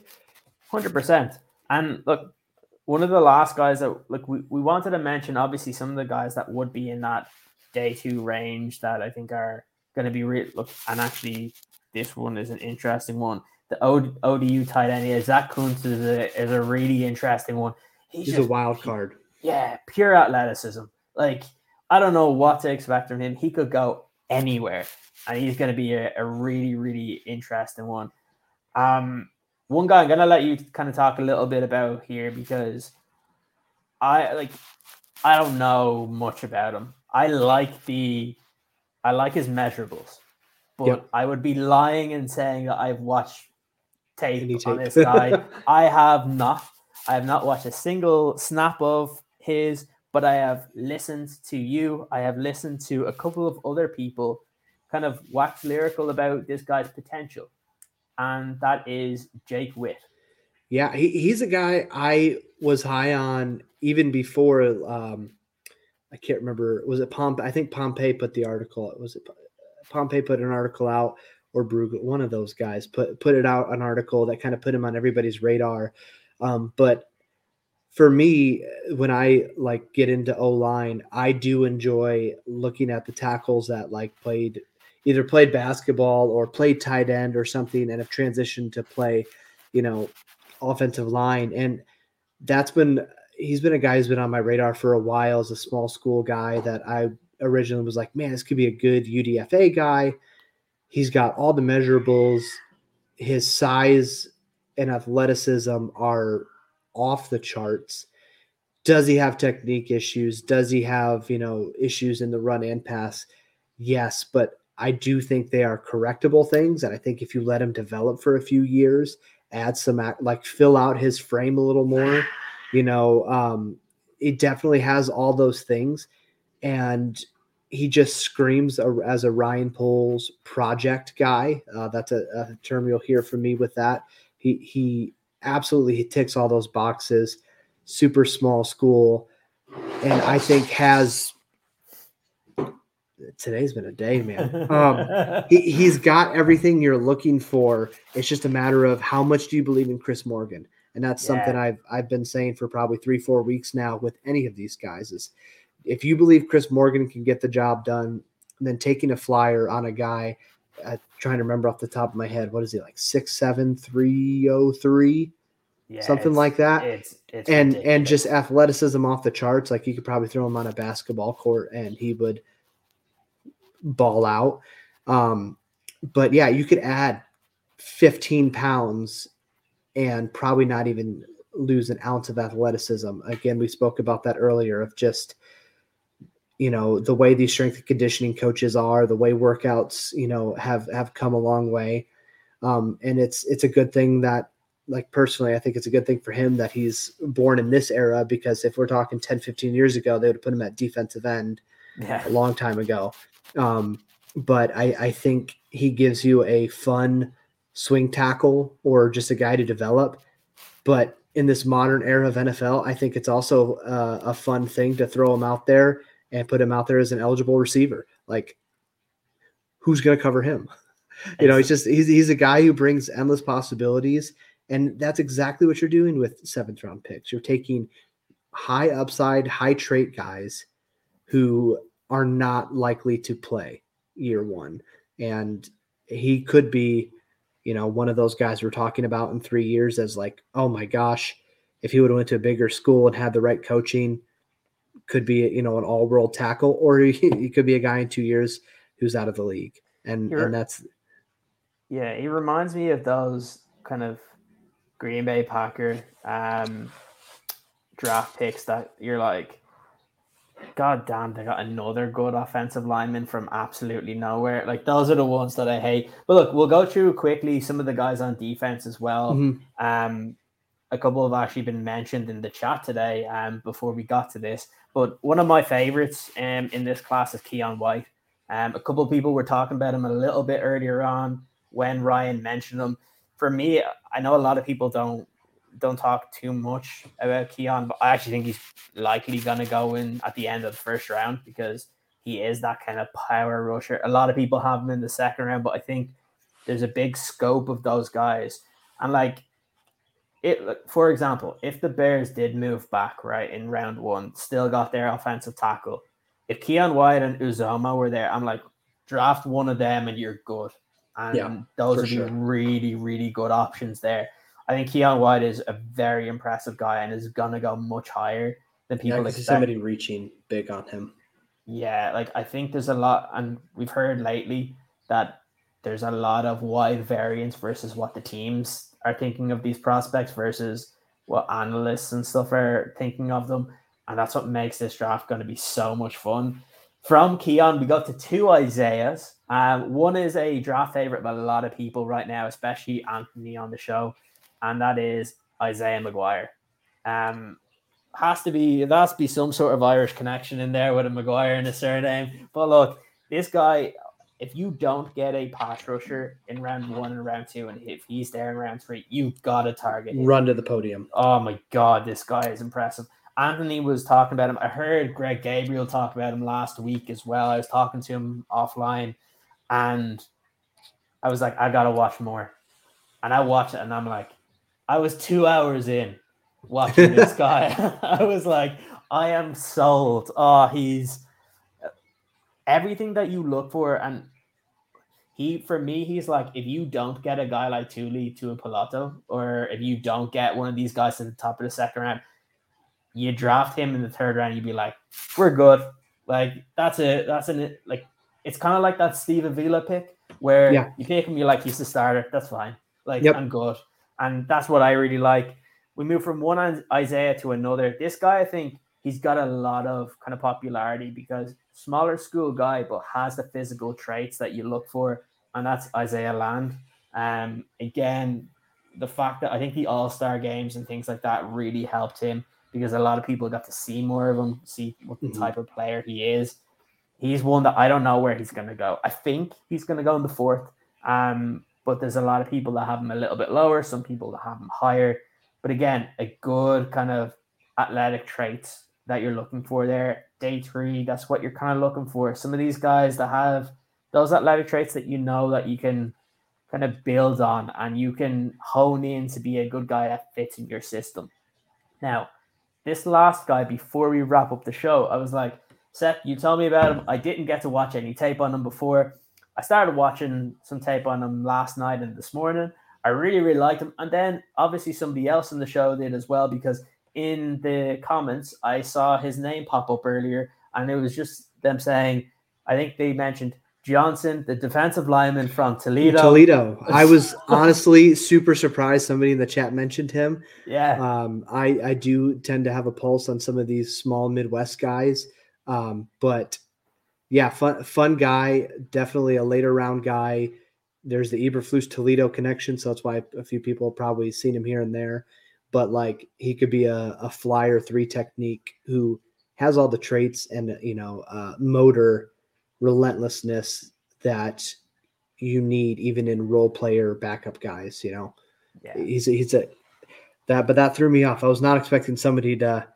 Hundred percent. And look, one of the last guys that look we, we wanted to mention obviously some of the guys that would be in that day two range that I think are going to be real. Look, and actually, this one is an interesting one. The o- ODU tight end is Zach Kuntz is a, is a really interesting one. He's, He's just, a wild card. Yeah, pure athleticism. Like I don't know what to expect from him. He could go anywhere, and he's going to be a, a really, really interesting one. Um, one guy I'm going to let you kind of talk a little bit about here because I like I don't know much about him. I like the I like his measurables, but yep. I would be lying in saying that I've watched tape, tape. on this guy. <laughs> I have not. I have not watched a single snap of his, but I have listened to you. I have listened to a couple of other people kind of wax lyrical about this guy's potential. And that is Jake Witt. Yeah, he, he's a guy I was high on even before um, I can't remember. Was it Pompei? I think Pompei put the article. Was it Pompei put an article out or Brugler? One of those guys put put it out an article that kind of put him on everybody's radar. Um, but for me, when I like get into O line, I do enjoy looking at the tackles that like played either played basketball or played tight end or something and have transitioned to play, you know, offensive line. And that's been he's been a guy who's been on my radar for a while as a small school guy that I originally was like, man, this could be a good UDFA guy. He's got all the measurables. His size and athleticism are off the charts. Does he have technique issues? Does he have, you know, issues in the run and pass? Yes, but I do think they are correctable things. And I think if you let him develop for a few years, add some, like fill out his frame a little more, <sighs> you know, um, it definitely has all those things. And he just screams as a Ryan Poles project guy. Uh, that's a, a, term you'll hear from me with that. He he absolutely he ticks all those boxes. Super small school, and I think has today's been a day, man. <laughs> Um, he, he's got everything you're looking for. It's just a matter of how much do you believe in Chris Morgan, and that's yeah. something I've I've been saying for probably three four weeks now with any of these guys is if you believe Chris Morgan can get the job done, then taking a flyer on a guy, uh, trying to remember off the top of my head, what is he like six seven three oh three, something like that. It's, it's and ridiculous. and just athleticism off the charts. Like you could probably throw him on a basketball court and he would ball out. Um, but yeah, you could add 15 pounds and probably not even lose an ounce of athleticism. Again, we spoke about that earlier of just you know the way these strength and conditioning coaches are the way workouts you know have have come a long way um, and it's it's a good thing that like personally i think it's a good thing for him that he's born in this era because if we're talking 10 15 years ago they would have put him at defensive end yeah. a long time ago um, but I, I think he gives you a fun swing tackle or just a guy to develop but in this modern era of nfl i think it's also uh, a fun thing to throw him out there and put him out there as an eligible receiver. Like, who's going to cover him? <laughs> You know, he's just he's he's a guy who brings endless possibilities, and that's exactly what you're doing with seventh round picks. You're taking high upside, high trait guys who are not likely to play year one, and he could be, you know, one of those guys we're talking about in three years as like, oh my gosh, if he would have went to a bigger school and had the right coaching could be you know an all world tackle, or <laughs> he, he, could be a guy in two years who's out of the league, and You're, and that's yeah. He reminds me of those kind of Green Bay Packer um, draft picks that you're like, God damn, they got another good offensive lineman from absolutely nowhere. Like those are the ones that I hate. But look, we'll go through quickly some of the guys on defense as well. Mm-hmm. Um, a couple have actually been mentioned in the chat today. Um, before we got to this, but one of my favorites um, in this class is Keion White. Um, a couple of people were talking about him a little bit earlier on when Ryan mentioned him. For me, I know a lot of people don't don't talk too much about Keion, but I actually think he's likely going to go in at the end of the first round because he is that kind of power rusher. A lot of people have him in the second round, but I think there's a big scope of those guys. And like it, for example, if the Bears did move back right in round one, still got their offensive tackle, if Keion White and Uzomah were there, I'm like, draft one of them and you're good. And yeah, those would sure. be really, really good options there. I think Keion White is a very impressive guy and is gonna go much higher than people yeah, expect. Somebody reaching big on him. Yeah, like I think there's a lot, and we've heard lately that there's a lot of wide variance versus what the teams are thinking of these prospects versus what analysts and stuff are thinking of them. And that's what makes this draft going to be so much fun. From Keion, we got to two Isaiahs. Um, one is a draft favorite by a lot of people right now, especially Anthony on the show, and that is Isaiah McGuire. Um, has to be there has to be some sort of Irish connection in there with a McGuire and a surname. But look, this guy, if you don't get a pass rusher in round one and round two, and if he's there in round three, you've got to target him. Run to the podium. Oh my god, this guy is impressive. Anthony was talking about him. I heard Greg Gabriel talk about him last week as well. I was talking to him offline, and I was like, I gotta watch more. And I watched it, and I'm like, I was two hours in, watching this guy. <laughs> <laughs> I was like, I am sold. Oh, he's everything that you look for. And he, for me, he's like, if you don't get a guy like Tuli Tuipulotu, or if you don't get one of these guys at the top of the second round, you draft him in the third round, you'd be like, we're good. Like that's it. that's an it like it's kind of like that Steve Avila pick where Yeah. you pick him, you're like he's the starter. That's fine. Like Yep. I'm good, and that's what I really like. We move from one Is- Isaiah to another. This guy, I think, he's got a lot of kind of popularity because smaller school guy, but has the physical traits that you look for, and that's Isaiah Land. Um, again, the fact that I think the All Star games and things like that really helped him because a lot of people got to see more of him, see what the Mhm. type of player he is. He's one that I don't know where he's going to go. I think he's going to go in the fourth, um, but there's a lot of people that have him a little bit lower, some people that have him higher. But again, a good kind of athletic traits that you're looking for there. Day three, that's what you're kind of looking for. Some of these guys that have those athletic traits that you know that you can kind of build on and you can hone in to be a good guy that fits in your system. Now, this last guy, before we wrap up the show, I was like, Seth, you told me about him. I didn't get to watch any tape on him before. I started watching some tape on him last night and this morning. I really, really liked him. And then obviously somebody else in the show did as well because in the comments I saw his name pop up earlier and it was just them saying, I think they mentioned Johnson, the defensive lineman from Toledo. Toledo. I was <laughs> honestly super surprised somebody in the chat mentioned him. Yeah. Um, I, I do tend to have a pulse on some of these small Midwest guys. Um, but yeah, fun, fun guy, definitely a later round guy. There's the Eberflus Toledo connection, so that's why a few people have probably seen him here and there. But like he could be a, a flyer three technique who has all the traits and you know uh, motor relentlessness that you need even in role player backup guys. You know, yeah. he's he's a that, but that threw me off. I was not expecting somebody to.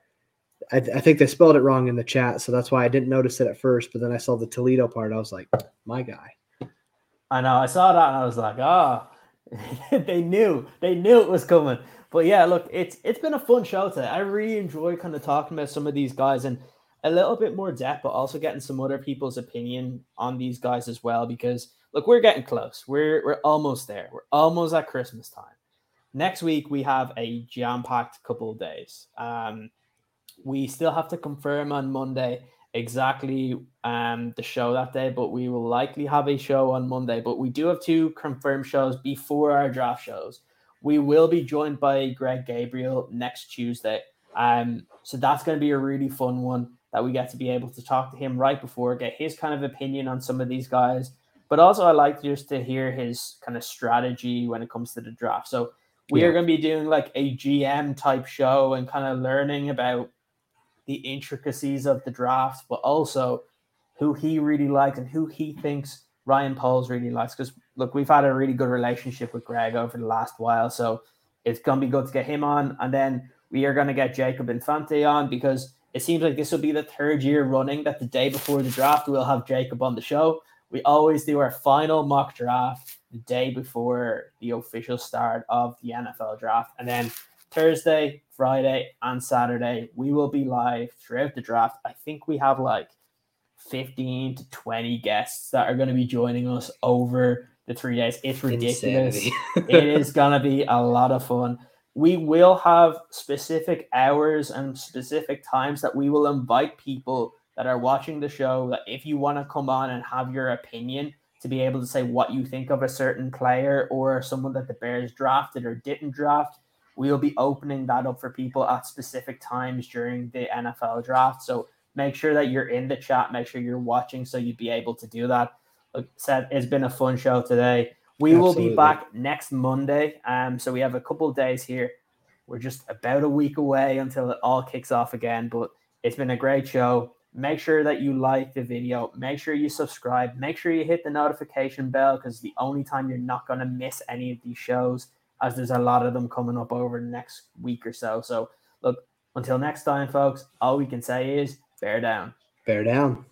I, I think they spelled it wrong in the chat, so that's why I didn't notice it at first. But then I saw the Toledo part. I was like, my guy. I know. I saw that and I was like, ah, <laughs> they knew. They knew it was coming. But yeah, look, it's it's been a fun show today. I really enjoy kind of talking about some of these guys and a little bit more depth, but also getting some other people's opinion on these guys as well. Because look, we're getting close. We're we're almost there. We're almost at Christmas time. Next week we have a jam-packed couple of days. Um, we still have to confirm on Monday exactly um the show that day, but we will likely have a show on Monday. But we do have two confirmed shows before our draft shows. We will be joined by Greg Gabriel next Tuesday. Um, so that's going to be a really fun one that we get to be able to talk to him right before, get his kind of opinion on some of these guys. But also, I like just to hear his kind of strategy when it comes to the draft. So we Yeah. are going to be doing like a GM type show and kind of learning about the intricacies of the draft, but also who he really likes and who he thinks Ryan Poles really likes. Because look, we've had a really good relationship with Greg over the last while, so it's gonna be good to get him on, and then we are gonna get Jacob Infante on because it seems like this will be the third year running that the day before the draft we'll have Jacob on the show. We always do our final mock draft the day before the official start of the NFL draft, and then Thursday, Friday, and Saturday, we will be live throughout the draft. I think we have like 15 to 20 guests that are going to be joining us over the three days. It's ridiculous. <laughs> It is going to be a lot of fun. We will have specific hours and specific times that we will invite people that are watching the show that if you want to come on and have your opinion to be able to say what you think of a certain player or someone that the Bears drafted or didn't draft, we'll be opening that up for people at specific times during the NFL draft. So make sure that you're in the chat, make sure you're watching so you'd be able to do that. Like I said, it's been a fun show today. We will be back next Monday. Um, so we have a couple of days here. We're just about a week away until it all kicks off again. But it's been a great show. Make sure that you like the video. Make sure you subscribe. Make sure you hit the notification bell because the only time you're not going to miss any of these shows, as there's a lot of them coming up over the next week or so. So, look, until next time, folks, all we can say is bear down. Bear down.